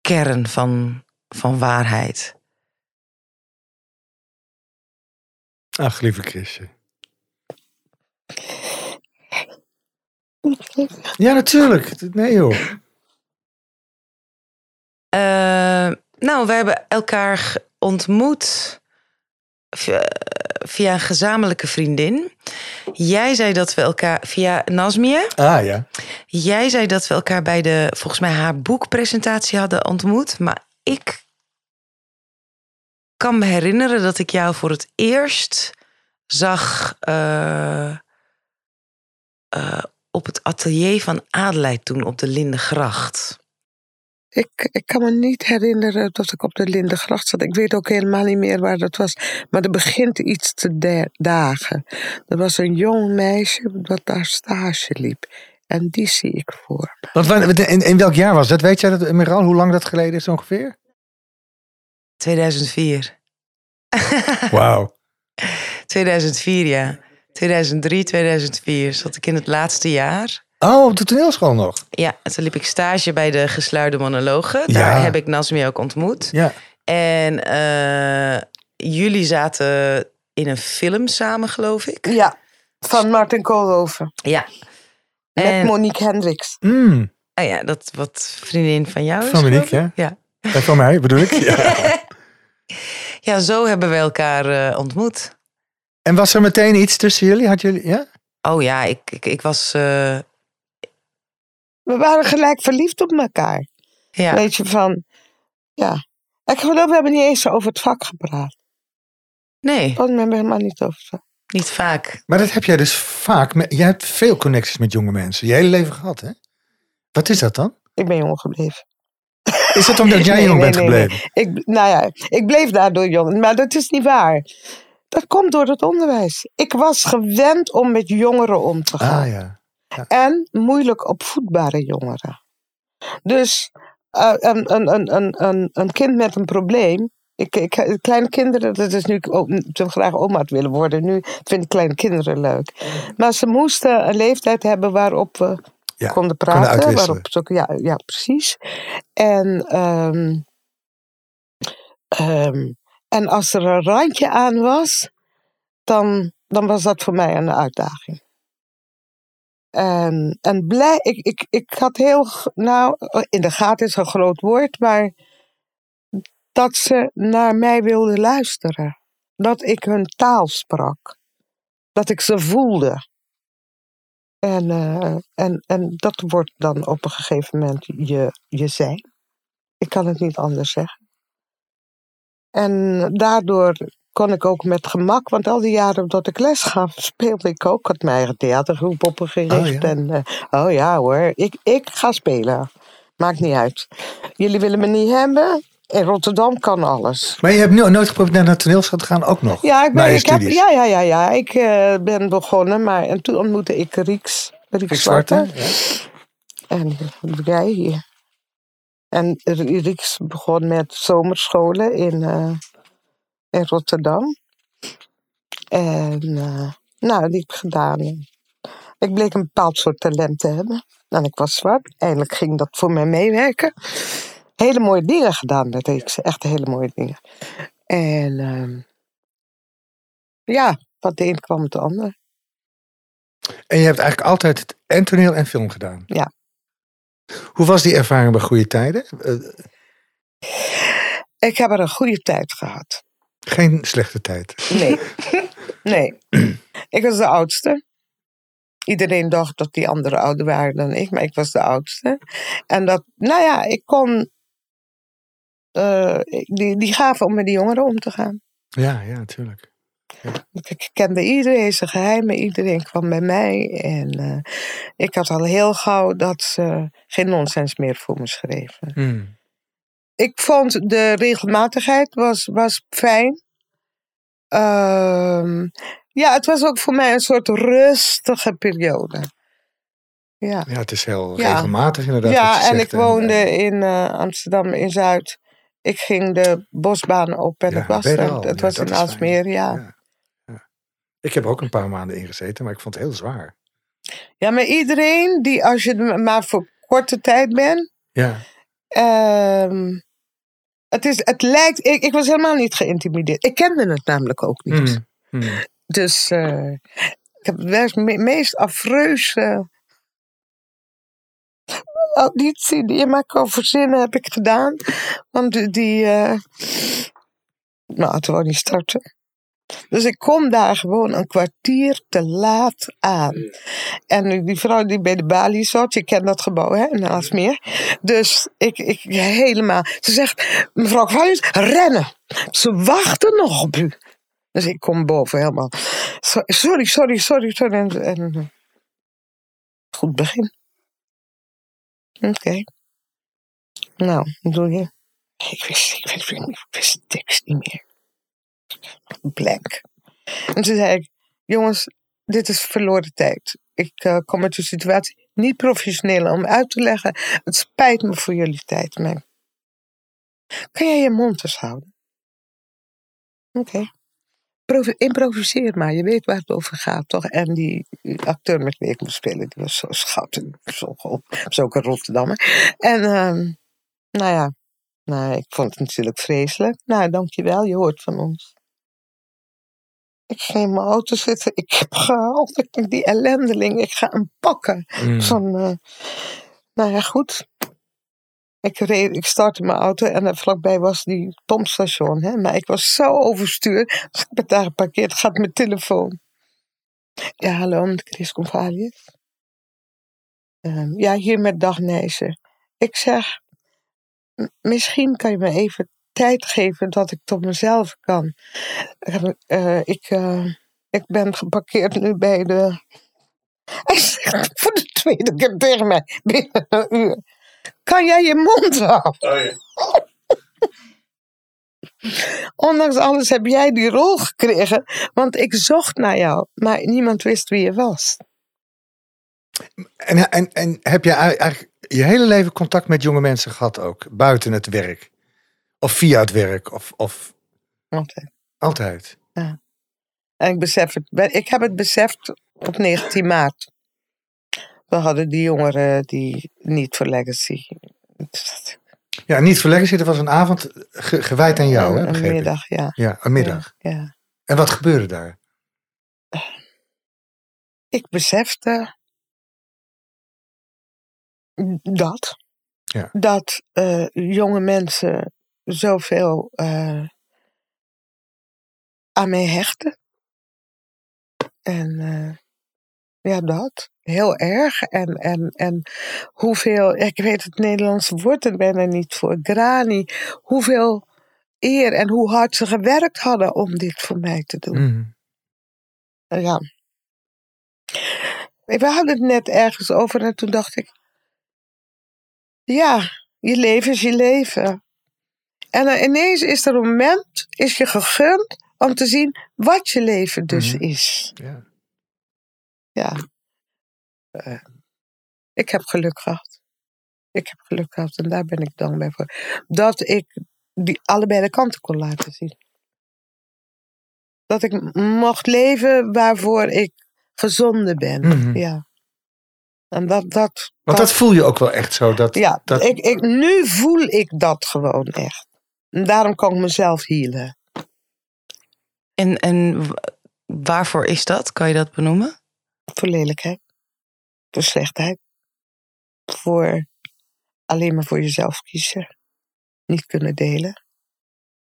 kern van, van waarheid. Ach, lieve Chrisje. Ja, natuurlijk. Nee, joh. Eh, nou, we hebben elkaar ontmoet via, via een gezamenlijke vriendin. Jij zei dat we elkaar via Nasmia. Ah, ja. Jij zei dat we elkaar bij de, volgens mij, haar boekpresentatie hadden ontmoet. Maar ik kan me herinneren dat ik jou voor het eerst zag eh, eh, op het atelier van Adelheid toen op de Lindegracht. Ik, ik kan me niet herinneren dat ik op de Lindengracht zat. Ik weet ook helemaal niet meer waar dat was. Maar er begint iets te da- dagen. Er was een jong meisje dat daar stage liep. En die zie ik voor me. In, in welk jaar was dat? Weet jij dat, Miral, hoe lang dat geleden is ongeveer? 2004. Wauw. 2004, ja. 2003, 2004 zat ik in het laatste jaar. Oh, op de toneelschool nog? Ja, en toen liep ik stage bij de gesluide monologen. Daar Ja. heb ik Nasmi ook ontmoet. Ja. En eh, jullie zaten in een film samen, geloof ik. Ja, van Martin Koolhoven. Ja. Met En, Monique Hendricks. Mm, ah ja, dat wat vriendin van jou is. Van Monique. Ja. en van mij bedoel ik. Ja. ja, zo hebben we elkaar eh, ontmoet. En was er meteen iets tussen jullie? Had jullie ja? Oh ja, ik, ik, ik was... eh, We waren gelijk verliefd op elkaar. ja. Weet je, van... Ja. Ik geloof, we hebben niet eens over het vak gepraat. Nee, Want we hebben helemaal niet over het vak. niet vaak. Maar dat heb jij dus vaak. Jij hebt veel connecties met jonge mensen. Je hele leven gehad, hè? Wat is dat dan? Ik ben jong gebleven. Is het omdat jij Nee, jong nee, bent nee, nee. gebleven? Ik, nou ja, ik bleef daardoor jong. Maar dat is niet waar. Dat komt door het onderwijs. Ik was gewend om met jongeren om te gaan. Ah ja. En moeilijk opvoedbare jongeren. Dus eh, een, een, een, een, een, kind met een probleem. Ik, ik, kleine kinderen, dat is nu ook, ze graag oma willen worden. Nu vind ik kleine kinderen leuk. Maar ze moesten een leeftijd hebben waarop we Ja, konden praten. waarop ja, ja, precies. En, ehm, ehm, en als er een randje aan was, dan, dan was dat voor mij een uitdaging. En, en blij, ik, ik, ik had heel, nou, in de gaten is een groot woord, maar dat ze naar mij wilden luisteren. Dat ik hun taal sprak. Dat ik ze voelde. En, eh, en, en dat wordt dan op een gegeven moment je, je zijn. Ik kan het niet anders zeggen. En daardoor kon ik ook met gemak, want al die jaren dat ik les gaf, speelde ik ook. Ik had mijn eigen theatergroep opgericht. Oh ja. En, eh, oh ja hoor, ik, ik ga spelen. Maakt niet uit. Jullie willen me niet hebben? In Rotterdam kan alles. Maar je hebt no- nooit geprobeerd naar de toneelschool te gaan, ook nog? Ja, ik, ben, ik, heb, ja, ja, ja, ja. ik eh, ben begonnen, maar en toen ontmoette ik Rieks, Rieks Zwarte. Zwarte? Ja. En jij hier. En Rieks begon met zomerscholen in, eh, in Rotterdam. En eh, nou, die heb ik gedaan. Ik bleek een bepaald soort talent te hebben. En ik was zwart. Eindelijk ging dat voor mij meewerken. Hele mooie dingen gedaan met Rieks. Echt hele mooie dingen. En ehm, ja, wat de een kwam het ander. En je hebt eigenlijk altijd het en toneel en film gedaan? Ja. Hoe was die ervaring bij goede tijden? Eh, Ik heb er een goede tijd gehad. geen slechte tijd. Nee. nee. Ik was de oudste. Iedereen dacht dat die anderen ouder waren dan ik, maar ik was de oudste. En dat, nou ja, ik kon eh, die, die gaven om met die jongeren om te gaan. Ja, ja, natuurlijk. Ik kende iedereen zijn geheimen, iedereen kwam bij mij. En eh, ik had al heel gauw dat ze geen nonsens meer voor me schreven. Hmm. ik vond de regelmatigheid was, was fijn. Ehm, ja, het was ook voor mij een soort rustige periode. Ja, Ja, het is heel Ja. regelmatig inderdaad. ja en zegt. ik woonde in eh, Amsterdam in Zuid. Ik ging de bosbaan op en Ja, ik was er Ja, was dat in. Ja. Ja. Ik heb ook een paar maanden ingezeten, maar ik vond het heel zwaar. maar iedereen die, als je maar voor korte tijd bent. Ja, ehm, het, is, het lijkt, ik, ik was helemaal niet geïntimideerd. Ik kende het namelijk ook niet. Hmm. Hmm. Dus eh, ik heb het me- meest afreuze auditie die je maar kan verzinnen, heb ik gedaan. Want die, eh, nou, het wou niet starten. Dus ik kom daar gewoon een kwartier te laat aan. En die vrouw die bij de balie zat, je kent dat gebouw hè, in Aalsmeer. Dus ik, ik helemaal, ze zegt, mevrouw Kvallius, rennen. Ze wachten nog op u. Dus ik kom boven helemaal. So- Sorry, sorry, sorry, sorry. En, en, goed begin. Oké. Nou, wat doe je? Ik wist, ik, wist, ik wist tekst niet meer. Blank. En toen zei ik, jongens, dit is verloren tijd. Ik eh, kom uit de situatie niet professioneel om uit te leggen. Het spijt me voor jullie tijd, maar... Kan jij je mond eens houden? Oké. Provi- improviseer maar, je weet waar het over gaat, toch? En die acteur met wie ik moest spelen, die was zo schattig, zo was ook een Rotterdammer. En, ehm, nou ja, nou, ik vond het natuurlijk vreselijk. Nou, dankjewel, je hoort van ons. Ik ging in mijn auto zitten. Ik heb gehaald. Ik denk, die ellendeling. Ik ga hem pakken. Mm. Van, eh, nou ja, goed. Ik, reed, ik startte mijn auto en er vlakbij was die pompstation. Hè? Maar ik was zo overstuur. Dus ik ben daar geparkeerd. Gaat mijn telefoon. Ja, hallo, met Chris Convalius. Ehm, ja, hier met Dagnijzen. Ik zeg, "M- misschien kan je me even tijd geven dat ik tot mezelf kan. Eh, ik, eh, ik ben geparkeerd nu bij de... Hij zegt voor de tweede keer tegen mij binnen een uur. Kan jij je mond houden? Ondanks alles heb jij die rol gekregen, want ik zocht naar jou, maar niemand wist wie je was. En, en, en heb je eigenlijk je hele leven contact met jonge mensen gehad ook? Buiten het werk? Of via het werk? Of, of Altijd. altijd? En ik besef het, ik heb het beseft op 19 maart. We hadden die jongeren die niet voor Legacy. Ja, niet voor Legacy. Er was een avond ge- gewijd aan jou, hè? een begreep ik. middag, ja. Ja, een middag. Ja, ja. En wat gebeurde daar? Ik besefte dat. Ja. Dat eh, jonge mensen zoveel eh, aan mij hechten. En eh, ja, dat. Heel erg. En, en, en hoeveel, ik weet het Nederlandse woord er bijna niet voor, grani. Hoeveel eer en hoe hard ze gewerkt hadden om dit voor mij te doen. Mm. Uh, ja. We hadden het net ergens over en toen dacht ik, ja, je leven is je leven. En dan ineens is er een moment, is je gegund om te zien wat je leven dus Mhm. is. Ja. Ja. Eh, ik heb geluk gehad. Ik heb geluk gehad en daar ben ik dankbaar voor. Dat ik die allebei de kanten kon laten zien. Dat ik mocht leven waarvoor ik gezonden ben. Mhm. Ja. En dat, dat, Want dat voel je ook wel echt zo. Dat, ja, dat, ik, ik, nu voel ik dat gewoon echt. En daarom kan ik mezelf healen. En, en waarvoor is dat? Kan je dat benoemen? Voor lelijkheid. Voor slechtheid. Voor alleen maar voor jezelf kiezen. Niet kunnen delen.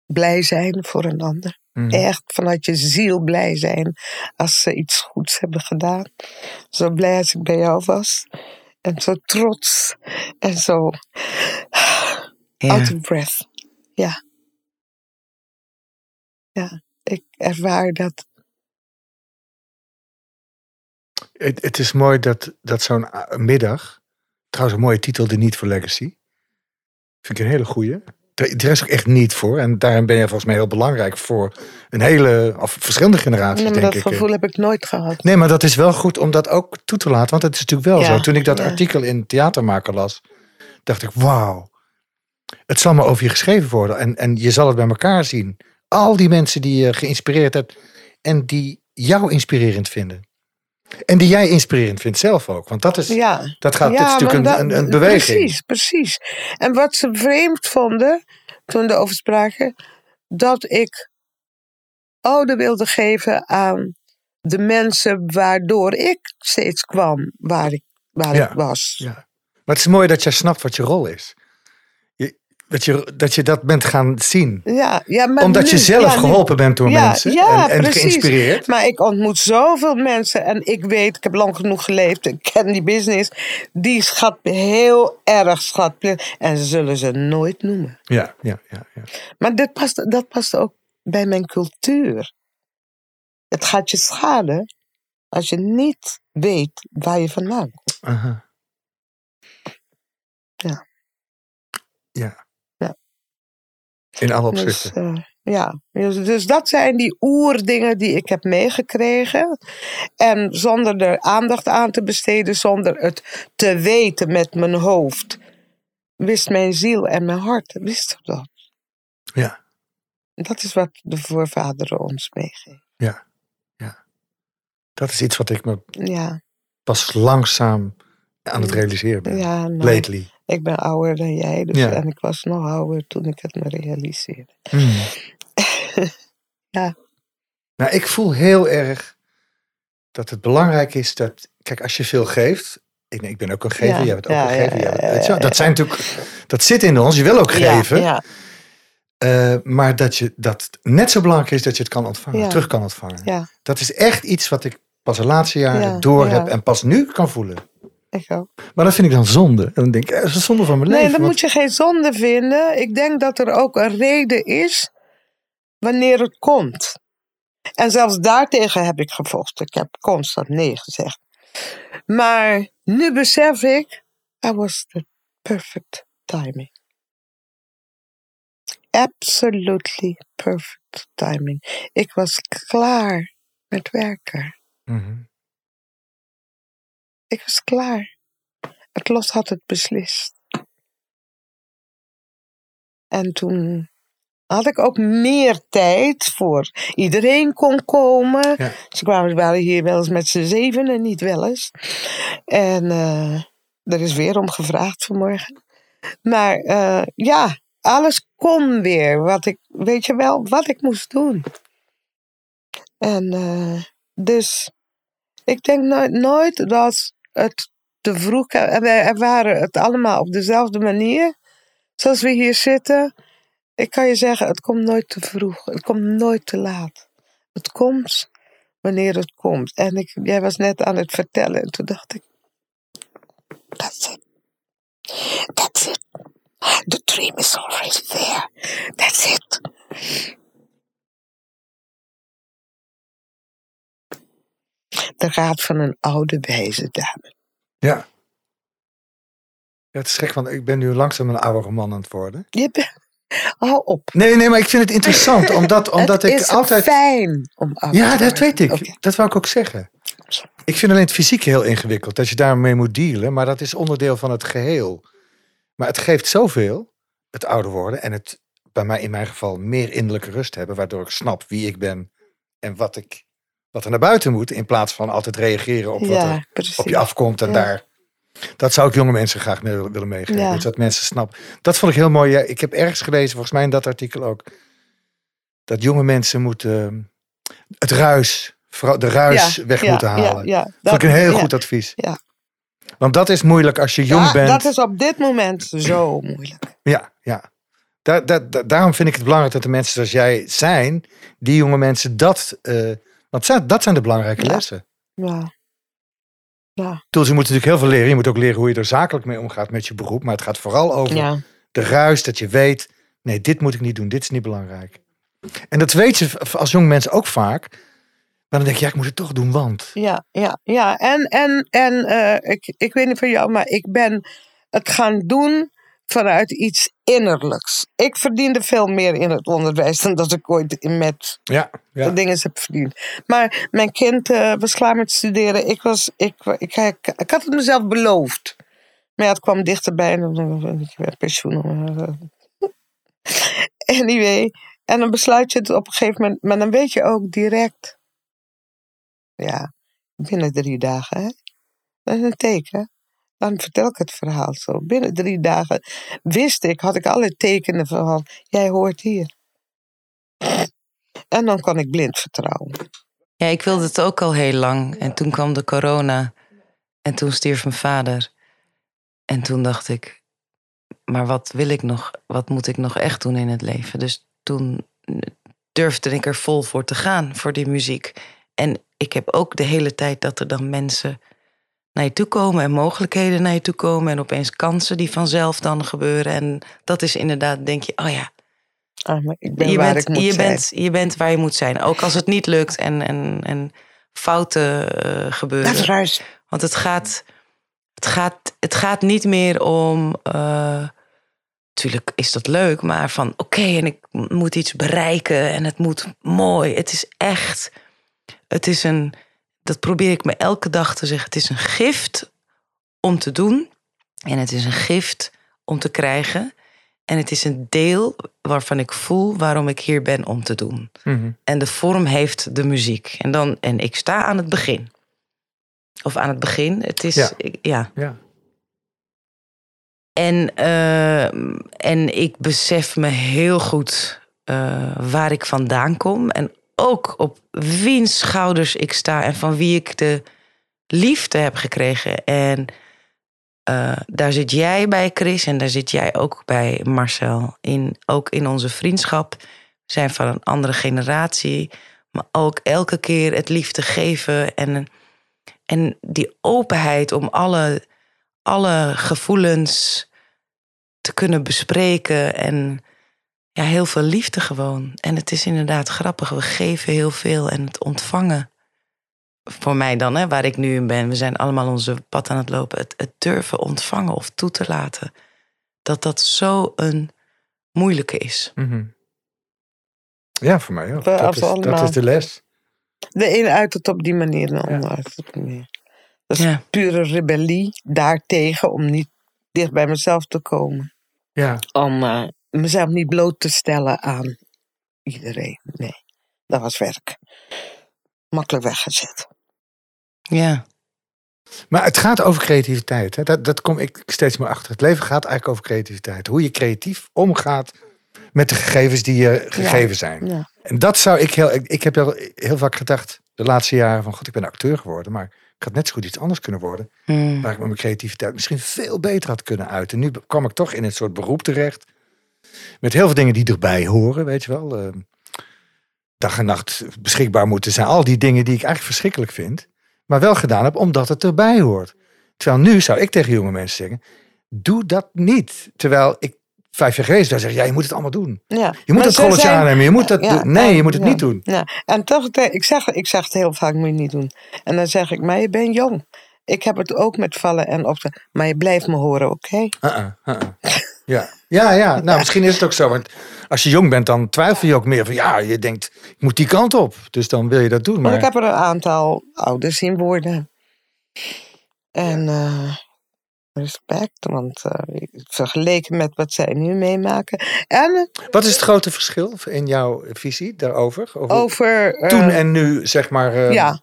Blij zijn voor een ander. Mhm. Echt vanuit je ziel blij zijn als ze iets goeds hebben gedaan. Zo blij als ik bij jou was. En zo trots. En zo Ja. out of breath. Ja. Ja, ik ervaar dat. Het, het is mooi dat, dat zo'n a- middag, trouwens een mooie titel, de Niet voor Legacy. Vind ik een hele goeie. Er, er is ook echt niet voor. En daarin ben je volgens mij heel belangrijk voor een hele, of verschillende generaties, Nee, denk dat ik. gevoel heb ik nooit gehad. Nee, maar dat is wel goed om dat ook toe te laten. Want het is natuurlijk wel Ja, zo. Toen ik dat ja. artikel in Theatermaker las, dacht ik, wauw. Het zal maar over je geschreven worden. En, en je zal het bij elkaar zien. Al die mensen die je geïnspireerd hebt. En die jou inspirerend vinden. En die jij inspirerend vindt zelf ook. Want dat is, Ja, dat gaat, dat is ja, natuurlijk een, dat- een, een beweging. Precies, precies. En wat ze vreemd vonden toen we erover spraken, dat ik ode wilde geven aan de mensen waardoor ik steeds kwam waar ik, waar Ja, ik was. Ja. Maar het is mooi dat jij snapt wat je rol is. Dat, je, dat je dat bent gaan zien. Ja, ja, maar Omdat nu- je zelf ja, geholpen bent door Ja, mensen. ja, en, geïnspireerd. Maar ik ontmoet zoveel mensen en ik weet, ik heb lang genoeg geleefd, ik ken die business. Die schat heel erg schat. En ze zullen ze nooit noemen. Ja, ja, ja. ja. Maar dit past, dat past ook bij mijn cultuur. Het gaat je schaden als je niet weet waar je vandaan komt. Aha. Ja. Ja. In alle Dus, opzichten. eh, ja, dus, dus dat zijn die oerdingen die ik heb meegekregen. En zonder er aandacht aan te besteden, zonder het te weten met mijn hoofd, wist mijn ziel en mijn hart wist dat. ja, Dat is wat de voorvaderen ons meegeven. ja, ja. Dat is iets wat ik me Ja, pas langzaam aan het realiseren ben. ja nou, Lately. Ik ben ouder dan jij, dus, Ja. en ik was nog ouder toen ik het me realiseerde. Mm. Ja. Nou, ik voel heel erg dat het belangrijk is dat, kijk, als je veel geeft, ik, ik ben ook een gever, Ja, jij bent ook ja, een gever. ja, bent- je dat zijn natuurlijk, dat zit in ons. Je wil ook geven, eh, maar dat je dat net zo belangrijk is dat je het kan ontvangen, terug kan ontvangen. Dat is echt iets wat ik pas de laatste jaren Ja, door heb en pas nu kan voelen. Maar dat vind ik dan zonde. En dan denk ik, dat is een zonde van mijn Nee, leven. dan want- moet je geen zonde vinden. Ik denk dat er ook een reden is wanneer het komt. En zelfs daartegen heb ik gevochten. Ik heb constant nee gezegd. Maar nu besef ik, I was the perfect timing. Absolutely perfect timing. Ik was klaar met werken. Mhm. Ik was klaar. Het lot had het beslist. En toen had ik ook meer tijd voor iedereen kon komen. Ja. Ze kwamen waren hier wel eens met z'n zeven en niet wel eens. En eh, er is weer om gevraagd vanmorgen. Maar eh, ja, alles kon weer. Wat ik, weet je wel, wat ik moest doen. En eh, dus ik denk nooit, nooit dat het te vroeg... En wij ervaren het allemaal op dezelfde manier. Zoals we hier zitten. Ik kan je zeggen, het komt nooit te vroeg. Het komt nooit te laat. Het komt wanneer het komt. En ik, jij was net aan het vertellen. En toen dacht ik... That's it. That's it. The dream is already there. That's it. De raad van een oude wijze dame. Ja. ja. Het is gek, want ik ben nu langzaam een oudere man aan het worden. Je bent... Hou op. Nee, nee, maar ik vind het interessant, omdat, omdat het ik is altijd... fijn om oud Ja, te dat worden. weet ik. Dat wou ik ook zeggen. Ik vind alleen het fysiek heel ingewikkeld, dat je daarmee moet dealen, maar dat is onderdeel van het geheel. Maar het geeft zoveel, het ouder worden, en het bij mij in mijn geval meer innerlijke rust hebben, waardoor ik snap wie ik ben en wat, ik, wat er naar buiten moet, in plaats van altijd reageren op wat er precies. op je afkomt en daar. Dat zou ik jonge mensen graag mee willen meegeven. Ja. Dat mensen snappen. Dat vond ik heel mooi. Ja, ik heb ergens gelezen, volgens mij in dat artikel ook, dat jonge mensen moeten eh, het ruis, de ruis Ja, weg moeten halen. Ja, dat vond ik een heel goed advies. Ja. Want dat is moeilijk als je jong bent. Dat is op dit moment zo moeilijk. Ja, ja. Daar, daar, daar- daarom vind ik het belangrijk dat de mensen zoals jij zijn, die jonge mensen dat. eh, want dat zijn de belangrijke Ja. lessen. Ja. Ja. Toen, je moet natuurlijk heel veel leren. Je moet ook leren hoe je er zakelijk mee omgaat met je beroep. Maar het gaat vooral over Ja. de ruis, dat je weet, nee, dit moet ik niet doen, dit is niet belangrijk. En dat weet je als jong mens ook vaak. Maar dan denk je, ja, ik moet het toch doen, want. Ja, ja, ja. En, en, en eh, ik, ik weet niet van jou, maar ik ben het gaan doen vanuit iets innerlijks. Ik verdiende veel meer in het onderwijs dan dat ik ooit met Ja, ja. de dingen heb verdiend. Maar mijn kind eh, was klaar met studeren. Ik, was, ik, ik, ik, ik had het mezelf beloofd. Maar ja, het kwam dichterbij en dan ik werd pensioen. eh. Anyway, en dan besluit je het op een gegeven moment. Maar dan weet je ook direct. Ja, binnen drie dagen. Hè? Dat is een teken. Dan vertel ik het verhaal zo. Binnen drie dagen wist ik, had ik alle tekenen van, jij hoort hier. En dan kan ik blind vertrouwen. Ja, ik wilde het ook al heel lang. En toen kwam de corona. En toen stierf mijn vader. En toen dacht ik, maar wat wil ik nog? Wat moet ik nog echt doen in het leven? Dus toen durfde ik er vol voor te gaan, voor die muziek. En ik heb ook de hele tijd dat er dan mensen naar je toe komen en mogelijkheden naar je toe komen. En opeens kansen die vanzelf dan gebeuren. En dat is inderdaad, denk je, oh ja, Ah, maar ik ben je, waar bent, ik moet je, zijn. bent, je bent waar je moet zijn. Ook als het niet lukt en, en, en fouten eh, gebeuren. Dat is juist. Want het gaat, het gaat, het gaat niet meer om. eh, natuurlijk is dat leuk, maar van oké, en ik moet iets bereiken en het moet mooi. Het is echt. Het is een. Dat probeer ik me elke dag te zeggen. Het is een gift om te doen. En het is een gift om te krijgen. En het is een deel waarvan ik voel waarom ik hier ben om te doen. Mhm. En de vorm heeft de muziek. En, dan, en ik sta aan het begin. Of aan het begin. Het is. Ja. ik- ja. ja. En, eh, en ik besef me heel goed eh, waar ik vandaan kom. En ook op wiens schouders ik sta en van wie ik de liefde heb gekregen. En eh, daar zit jij bij, Chris, en daar zit jij ook bij, Marcel. In, ook in onze vriendschap. We zijn van een andere generatie. Maar ook elke keer het liefde geven en, en die openheid om alle, alle gevoelens te kunnen bespreken. En ja, heel veel liefde gewoon. En het is inderdaad grappig. We geven heel veel en het ontvangen. Voor mij dan, hè, waar ik nu in ben. We zijn allemaal onze pad aan het lopen. Het, het durven ontvangen of toe te laten. Dat dat zo een moeilijke is. Mhm. Ja, voor mij ook. Dat is, dat allemaal. is de les. De een uit het op die manier, de ander uit het op die manier. Dat is Ja. pure rebellie daartegen om niet dicht bij mezelf te komen. Ja. Om eh, mezelf niet bloot te stellen aan iedereen. Nee, dat was werk. Makkelijk weggezet. Ja, Maar het gaat over creativiteit. Hè? Dat, dat kom ik steeds meer achter. Het leven gaat eigenlijk over creativiteit. Hoe je creatief omgaat met de gegevens die je gegeven zijn. Ja. En dat zou ik heel. Ik, ik heb heel, heel vaak gedacht de laatste jaren van god, ik ben acteur geworden, maar ik had net zo goed iets anders kunnen worden. Hmm. Waar ik met mijn creativiteit misschien veel beter had kunnen uiten. Nu kwam ik toch in een soort beroep terecht. Met heel veel dingen die erbij horen, weet je wel. Eh, dag en nacht beschikbaar moeten zijn. Al die dingen die ik eigenlijk verschrikkelijk vind. Maar wel gedaan heb omdat het erbij hoort. Terwijl nu zou ik tegen jonge mensen zeggen. Doe dat niet. Terwijl ik vijf jaar geleden zeggen. Ja, je moet het allemaal doen. Ja. Je moet het rolletje zijn- aannemen. Je moet dat Ja, doen. Nee, je moet het ja, niet doen. Ja. En toch, de- ik zeg, ik zeg het heel vaak, moet je niet doen. En dan zeg ik, maar je bent jong. Ik heb het ook met vallen en opstaan. Maar je blijft me horen, oké? Uh-uh, uh-uh. Ja. Ja, ja. Nou, misschien is het ook zo. Want als je jong bent, dan twijfel je ook meer van... Ja, je denkt, ik moet die kant op. Dus dan wil je dat doen. Want ik Maar heb er een aantal ouders zien worden. En eh, respect, want eh, vergeleken met wat zij nu meemaken. En wat is het grote verschil in jouw visie daarover? Over over... eh, toen en nu, zeg maar... eh, Ja.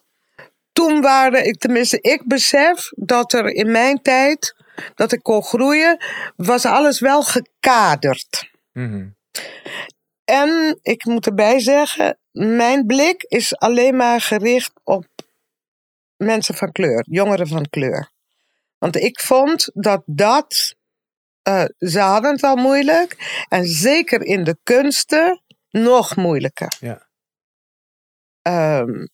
Toen waren ik, tenminste, ik besef dat er in mijn tijd, dat ik kon groeien, was alles wel gekaderd. mhm. En ik moet erbij zeggen, mijn blik is alleen maar gericht op mensen van kleur, jongeren van kleur. Want ik vond dat dat, eh, ze hadden het al moeilijk. En zeker in de kunsten nog moeilijker. Ja. Ehm,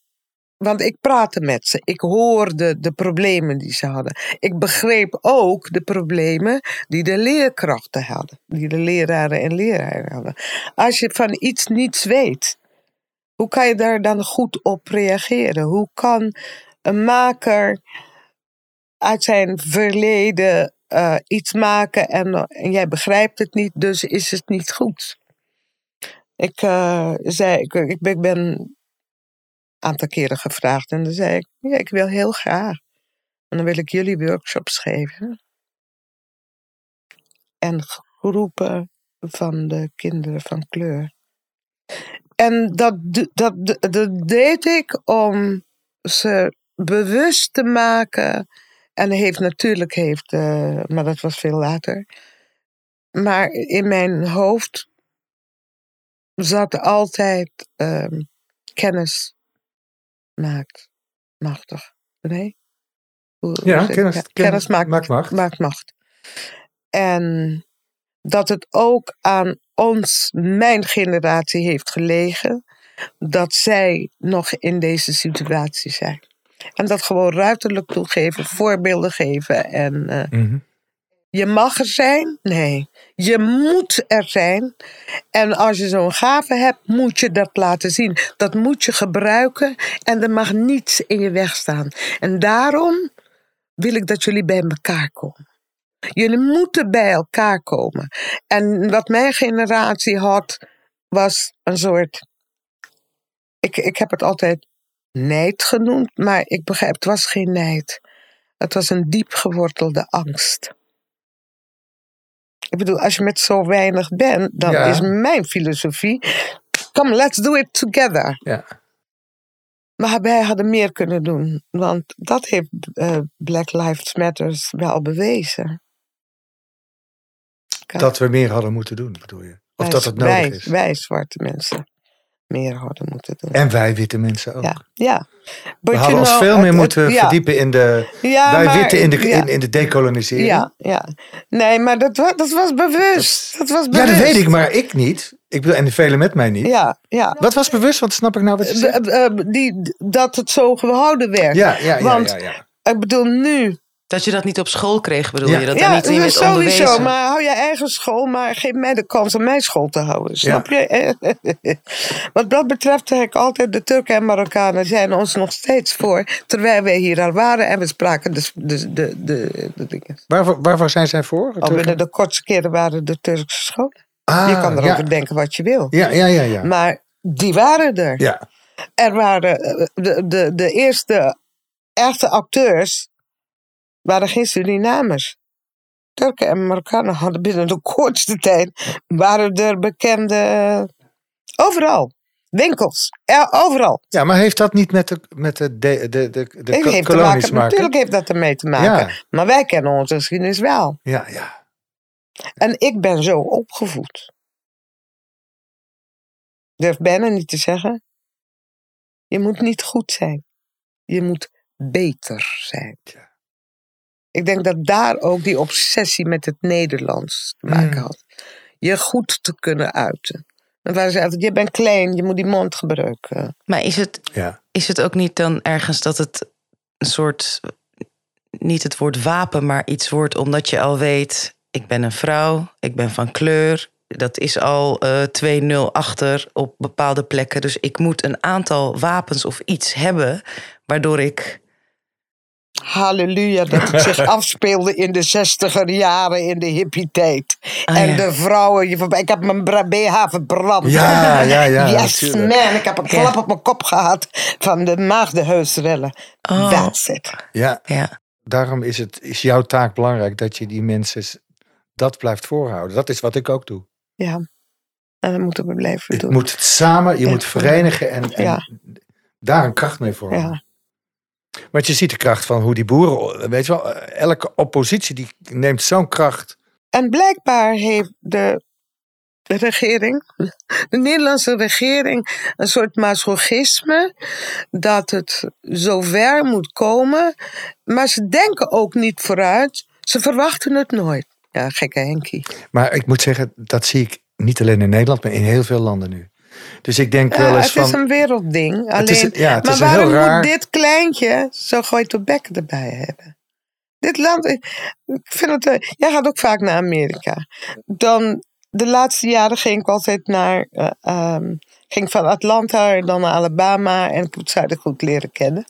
want ik praatte met ze. Ik hoorde de problemen die ze hadden. Ik begreep ook de problemen die de leerkrachten hadden. Die de leraren en leraren hadden. Als je van iets niets weet, hoe kan je daar dan goed op reageren? Hoe kan een maker uit zijn verleden eh, iets maken en, en jij begrijpt het niet, dus is het niet goed? Ik, eh, zei, ik, ik ben- aantal keren gevraagd en dan zei ik, ja, ik wil heel graag. En dan wil ik jullie workshops geven. En groepen van de kinderen van kleur. En dat, dat, dat deed ik om ze bewust te maken. En heeft natuurlijk heeft, eh, maar dat was veel later. Maar in mijn hoofd zat altijd ehm, kennis maakt machtig. Nee? Hoe- Ja, kennis, dat? kennis maakt, maakt macht. maakt macht. En dat het ook aan ons, mijn generatie, heeft gelegen dat zij nog in deze situatie zijn. En dat gewoon ruiterlijk toegeven, voorbeelden geven. En eh, Mhm. Je mag er zijn? Nee. Je moet er zijn. En als je zo'n gave hebt, moet je dat laten zien. Dat moet je gebruiken en er mag niets in je weg staan. En daarom wil ik dat jullie bij elkaar komen. Jullie moeten bij elkaar komen. En wat mijn generatie had, was een soort. Ik, ik heb het altijd nijd genoemd, maar ik begrijp, het was geen nijd. Het was een diep gewortelde angst. Ik bedoel, als je met zo weinig bent, dan Ja. is mijn filosofie. Come, let's do it together. Ja. Maar wij hadden meer kunnen doen. Want dat heeft eh, Black Lives Matter wel bewezen. Kijk, Dat we meer hadden moeten doen, bedoel je? Of wij- dat het nodig wij, is? Wij zwarte mensen. Meer hadden moeten doen. En wij witte mensen ook. Ja, ja. We hadden ons know, veel meer moeten ja. verdiepen in de... Ja, wij maar- witte in de, ja. in, in de decolonisering. Ja, ja. Nee, maar dat, dat was bewust. Dat was Ja, bewust. dat weet ik, maar ik niet. Ik bedoel, en de velen met mij niet. Ja, ja. Wat was bewust? Want snap ik nou wat je zegt? Eh, eh, die, dat het zo gehouden werd. Ja, ja, ja, Want ja, ja. ik bedoel, nu. Dat je dat niet op school kreeg, bedoel Ja. je? Dat ja, daar niet in werd sowieso. onderwezen? Maar hou je eigen school, maar geef mij de kans om mijn school te houden. Snap je? Wat dat betreft zeg ik altijd, de Turken en Marokkanen zijn ons nog steeds voor. Terwijl wij hier al waren en we spraken de, de, de, de, de dingen. Waarvoor, waarvoor zijn zij voor? Al binnen de kortste keren waren de Turkse scholen. Ah, je kan erover ja. denken wat je wil. Ja, ja, ja. ja. Maar die waren er. ja. Er waren eh, de, de, de eerste echte acteurs waren geen Surinamers. Turken en Marokkanen hadden binnen de kortste tijd waren er bekende overal winkels, ja, overal. Ja, maar heeft dat niet met de, met de, de, de, de, de Het ko- heeft te maken, natuurlijk heeft dat ermee te maken. Ja. Maar wij kennen onze geschiedenis wel. Ja, ja. En ik ben zo opgevoed. Durf bijna niet te zeggen. Je moet niet goed zijn. Je moet beter zijn. Ja. Ik denk dat daar ook die obsessie met het Nederlands te maken Mm. had. Je goed te kunnen uiten. En waar ze altijd, je bent klein, je moet die mond gebruiken. Maar is het, ja. is het ook niet dan ergens dat het een soort, niet het woord wapen, maar iets wordt omdat je al weet, ik ben een vrouw, ik ben van kleur. Dat is al eh 2-0 achter op bepaalde plekken. Dus ik moet een aantal wapens of iets hebben, waardoor ik. Halleluja, dat het zich afspeelde in de zestiger jaren in de hippie-tijd. Ah, en ja. de vrouwen, je- ik heb mijn BH verbrand. Ja, ja, ja, Yes, natuurlijk. man, ik heb een klap op mijn kop gehad van de maagdenheusrillen. Oh. That's it. ja, Ja. daarom is, het, is jouw taak belangrijk dat je die mensen dat blijft voorhouden. Dat is wat ik ook doe. Ja, en dat moeten we blijven Je doen. moet het samen, je Ja. moet verenigen en, en Ja. daar een kracht mee vormen. Ja. Want je ziet de kracht van hoe die boeren, weet je wel, elke oppositie die neemt zo'n kracht. En blijkbaar heeft de, de regering, de Nederlandse regering, een soort masochisme dat het zover moet komen. Maar ze denken ook niet vooruit. Ze verwachten het nooit. Ja, gekke Henkie. Maar ik moet zeggen, dat zie ik niet alleen in Nederland, maar in heel veel landen nu. Dus ik denk Ja, wel het eens is van. een wereldding. Alleen, Het is een- ja, het maar waarom raar- moet dit kleintje zo gooit bek erbij hebben? Dit land, ik vind het, eh, jij gaat ook vaak naar Amerika. Dan, de laatste jaren ging ik altijd naar, eh, ehm, ging van Atlanta en dan naar Alabama en ik heb het zuiden goed leren kennen.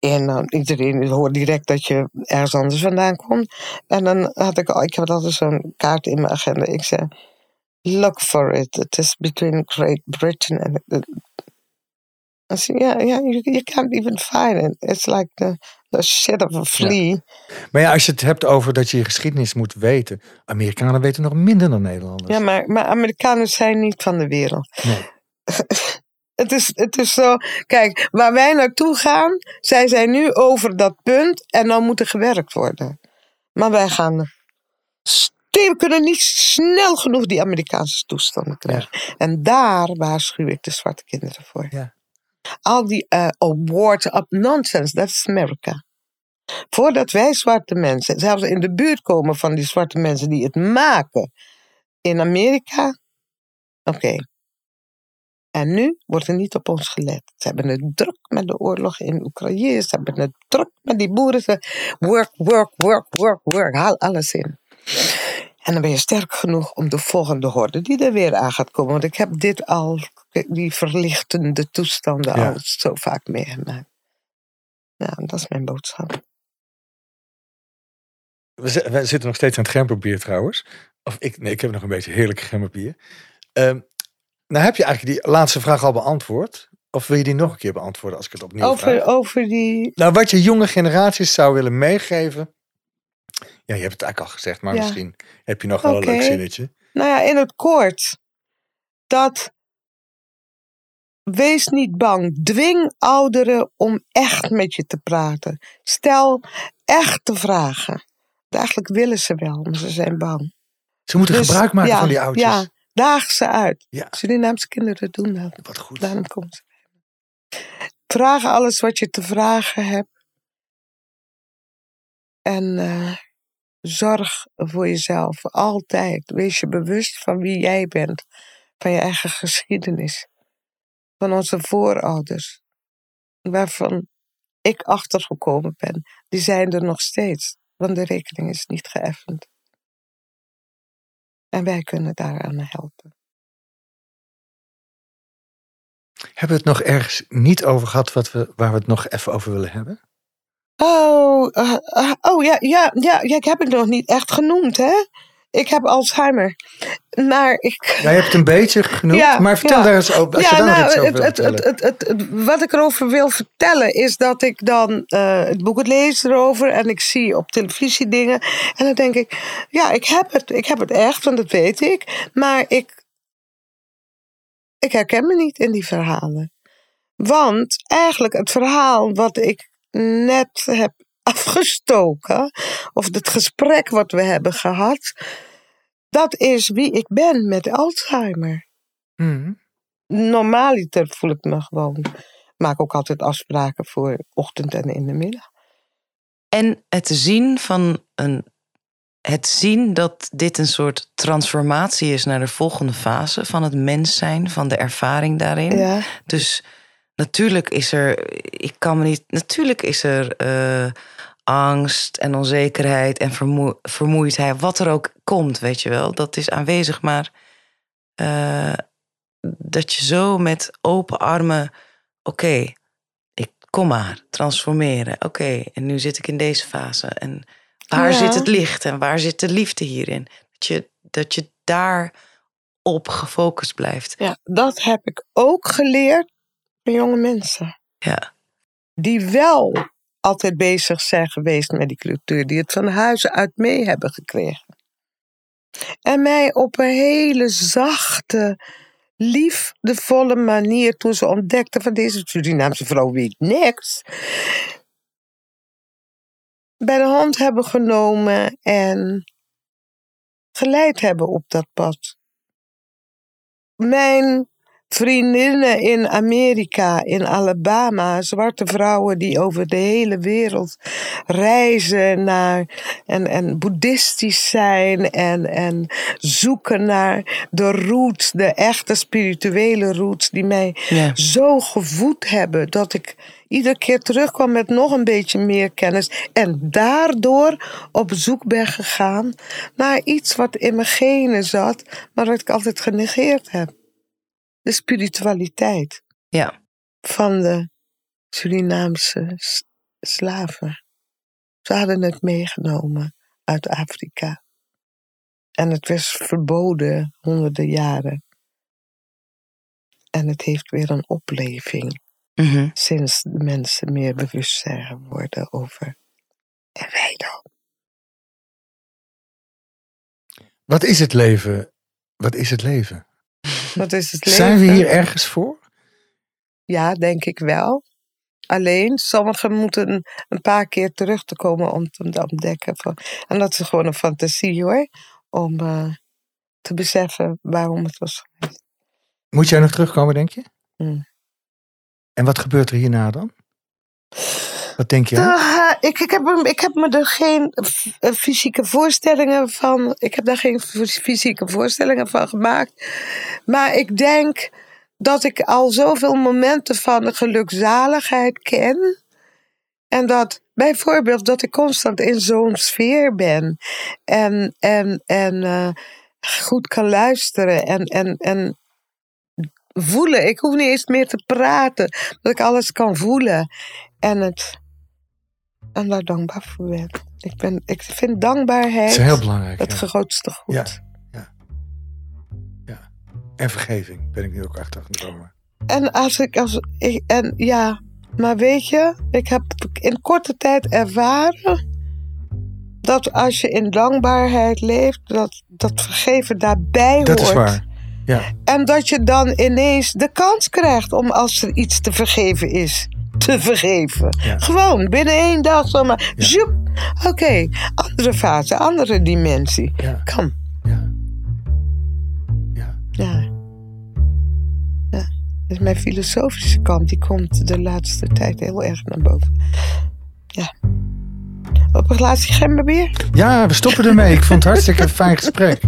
En dan iedereen hoort direct dat je ergens anders vandaan komt. En dan had ik al, ik had altijd zo'n kaart in mijn agenda. Ik zei, look for it. It is between Great Britain and... I said, yeah, yeah, you, you can't even find it. It's like the, the shit of a flea. Maar ja, als je het hebt over dat je je geschiedenis moet weten. Amerikanen weten nog minder dan Nederlanders. Ja, maar, maar Amerikanen zijn niet van de wereld. Nee. Het is, het is zo, kijk, waar wij naartoe gaan, zij zijn nu over dat punt en dan moet er gewerkt worden. Maar wij gaan, st- we kunnen niet snel genoeg die Amerikaanse toestanden krijgen. En daar waarschuw ik de zwarte kinderen voor. Ja. Al die eh awards up nonsense, dat is Amerika. Voordat wij zwarte mensen, zelfs in de buurt komen van die zwarte mensen die het maken in Amerika, oké. En nu wordt er niet op ons gelet. Ze hebben het druk met de oorlog in Oekraïne. Ze hebben het druk met die boeren. Ze work, work, work, work, work. Haal alles in. En dan ben je sterk genoeg om de volgende horde die er weer aan gaat komen. Want ik heb dit al, die verlichtende toestanden Ja. al zo vaak meegemaakt. Ja, dat is mijn boodschap. We, we zitten nog steeds aan het gemberbier trouwens. Of ik, nee, ik heb nog een beetje heerlijk gemberbier. Ehm nou heb je eigenlijk die laatste vraag al beantwoord. Of wil je die nog een keer beantwoorden als ik het opnieuw vraag? Over, over die. Nou, wat je jonge generaties zou willen meegeven. Ja, je hebt het eigenlijk al gezegd, maar Ja. misschien heb je nog wel een leuk zinnetje. Nou ja, in het kort. Dat. Wees niet bang. Dwing ouderen om echt met je te praten. Stel echte vragen. Eigenlijk willen ze wel, maar ze zijn bang. Ze moeten Dus, gebruik maken ja, van die oudjes. Ja, Daag ze uit. Ja. Surinaamse kinderen doen dat. Wat goed. Daarom komen ze. Vraag alles wat je te vragen hebt. En eh, zorg voor jezelf. Altijd. Wees je bewust van wie jij bent. Van je eigen geschiedenis. Van onze voorouders. Waarvan ik achtergekomen ben. Die zijn er nog steeds. Want de rekening is niet geëffend. En wij kunnen daaraan helpen. Hebben we het nog ergens niet over gehad wat we, waar we het nog even over willen hebben? Oh, eh, eh, oh ja, ja, ja, ja, ik heb het nog niet echt genoemd, hè? Ik heb Alzheimer. Maar ik. Jij hebt het een beetje genoemd, Ja, maar vertel ja. daar eens over. Als ja, je daar nou, iets over het, het, het, het, het, het- wat ik erover wil vertellen is dat ik dan eh, het boek het lees erover en ik zie op televisie dingen. En dan denk ik, ja, ik heb het, ik heb het echt, want dat weet ik. Maar ik, ik herken me niet in die verhalen. Want eigenlijk het verhaal wat ik net heb afgestoken, of het gesprek wat we hebben gehad, dat is wie ik ben met Alzheimer normaaliter voel ik me gewoon. Maak ook altijd afspraken voor ochtend en in de middag. En het zien van een. Het zien dat dit een soort transformatie is naar de volgende fase van het mens zijn, van de ervaring daarin. Ja, Dus natuurlijk is er, ik kan me niet, natuurlijk is er eh, angst en onzekerheid en vermoe- vermoeidheid, wat er ook komt, weet je wel, dat is aanwezig, maar eh, dat je zo met open armen, oké, ik kom maar, transformeren, oké, en nu zit ik in deze fase en waar Ja. zit het licht en waar zit de liefde hierin? Dat je, dat je daar op gefocust blijft. ja, dat heb ik ook geleerd van jonge mensen. Ja. Die wel altijd bezig zijn geweest met die cultuur. Die het van huis uit mee hebben gekregen. En mij op een hele zachte, liefdevolle manier, toen ze ontdekten van deze Surinaamse vrouw weet niks, bij de hand hebben genomen en geleid hebben op dat pad. Mijn vriendinnen in Amerika, in Alabama, zwarte vrouwen die over de hele wereld reizen naar en, en boeddhistisch zijn en, en zoeken naar de roots, de echte spirituele roots die mij Ja. zo gevoed hebben dat ik iedere keer terugkwam met nog een beetje meer kennis en daardoor op zoek ben gegaan naar iets wat in mijn genen zat, maar wat ik altijd genegeerd heb. De spiritualiteit Ja. van de Surinaamse slaven. Ze hadden het meegenomen uit Afrika. En het was verboden honderden jaren. En het heeft weer een opleving Mhm. sinds de mensen meer bewust zijn geworden over. En wij dan? Wat is het leven? Wat is het leven? Is het leven? Zijn we hier ergens voor? Ja, denk ik wel. Alleen, sommigen moeten een paar keer terug te komen om te ontdekken. Van, en dat is gewoon een fantasie hoor. Om eh, te beseffen waarom het was geweest. Moet jij nog terugkomen, denk je? Hmm. En wat gebeurt er hierna dan? Wat denk je? Ah, ik, ik, heb, ik heb me er geen eh, fysieke voorstellingen van. Ik heb daar geen fys- fysieke voorstellingen van gemaakt. Maar ik denk dat ik al zoveel momenten van gelukzaligheid ken. En dat bijvoorbeeld dat ik constant in zo'n sfeer ben. En, en, en eh, goed kan luisteren. En, en, en voelen. Ik hoef niet eens meer te praten. Dat ik alles kan voelen. En het. En daar dankbaar voor ben. Ik, ben, ik vind dankbaarheid Het is heel belangrijk. het ja. grootste goed. Ja. En vergeving ben ik nu ook achter gekomen. En als ik, als ik, en ja, maar weet je, ik heb in korte tijd ervaren dat als je in dankbaarheid leeft, dat, dat vergeven daarbij Dat hoort. is waar. Ja, En dat je dan ineens de kans krijgt om als er iets te vergeven is, te vergeven. Ja. Gewoon binnen één dag zomaar. Ja. Oké, andere fase, andere dimensie. ja, Kan. ja. ja. Ja. Ja. Dus mijn filosofische kant, die komt de laatste tijd heel erg naar boven. Ja. Op een glaasje gemberbier? Ja, we stoppen ermee. Ik vond het hartstikke een fijn gesprek.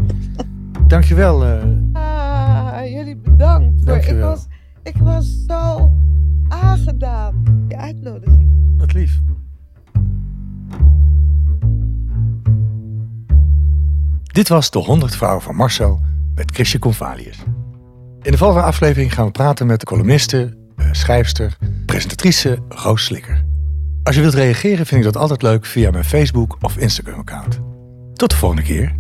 Dankjewel. eh Ah, jullie bedankt. Ik, was, ik was zo aangedaan. Je uitnodiging. wat lief. Dit was de 100 vrouwen van Marcel met Chrisje Convalius. In de volgende aflevering gaan we praten met de columniste, eh, schrijfster, presentatrice Roos Slikker. Als je wilt reageren vind ik dat altijd leuk via mijn Facebook of Instagram account. Tot de volgende keer.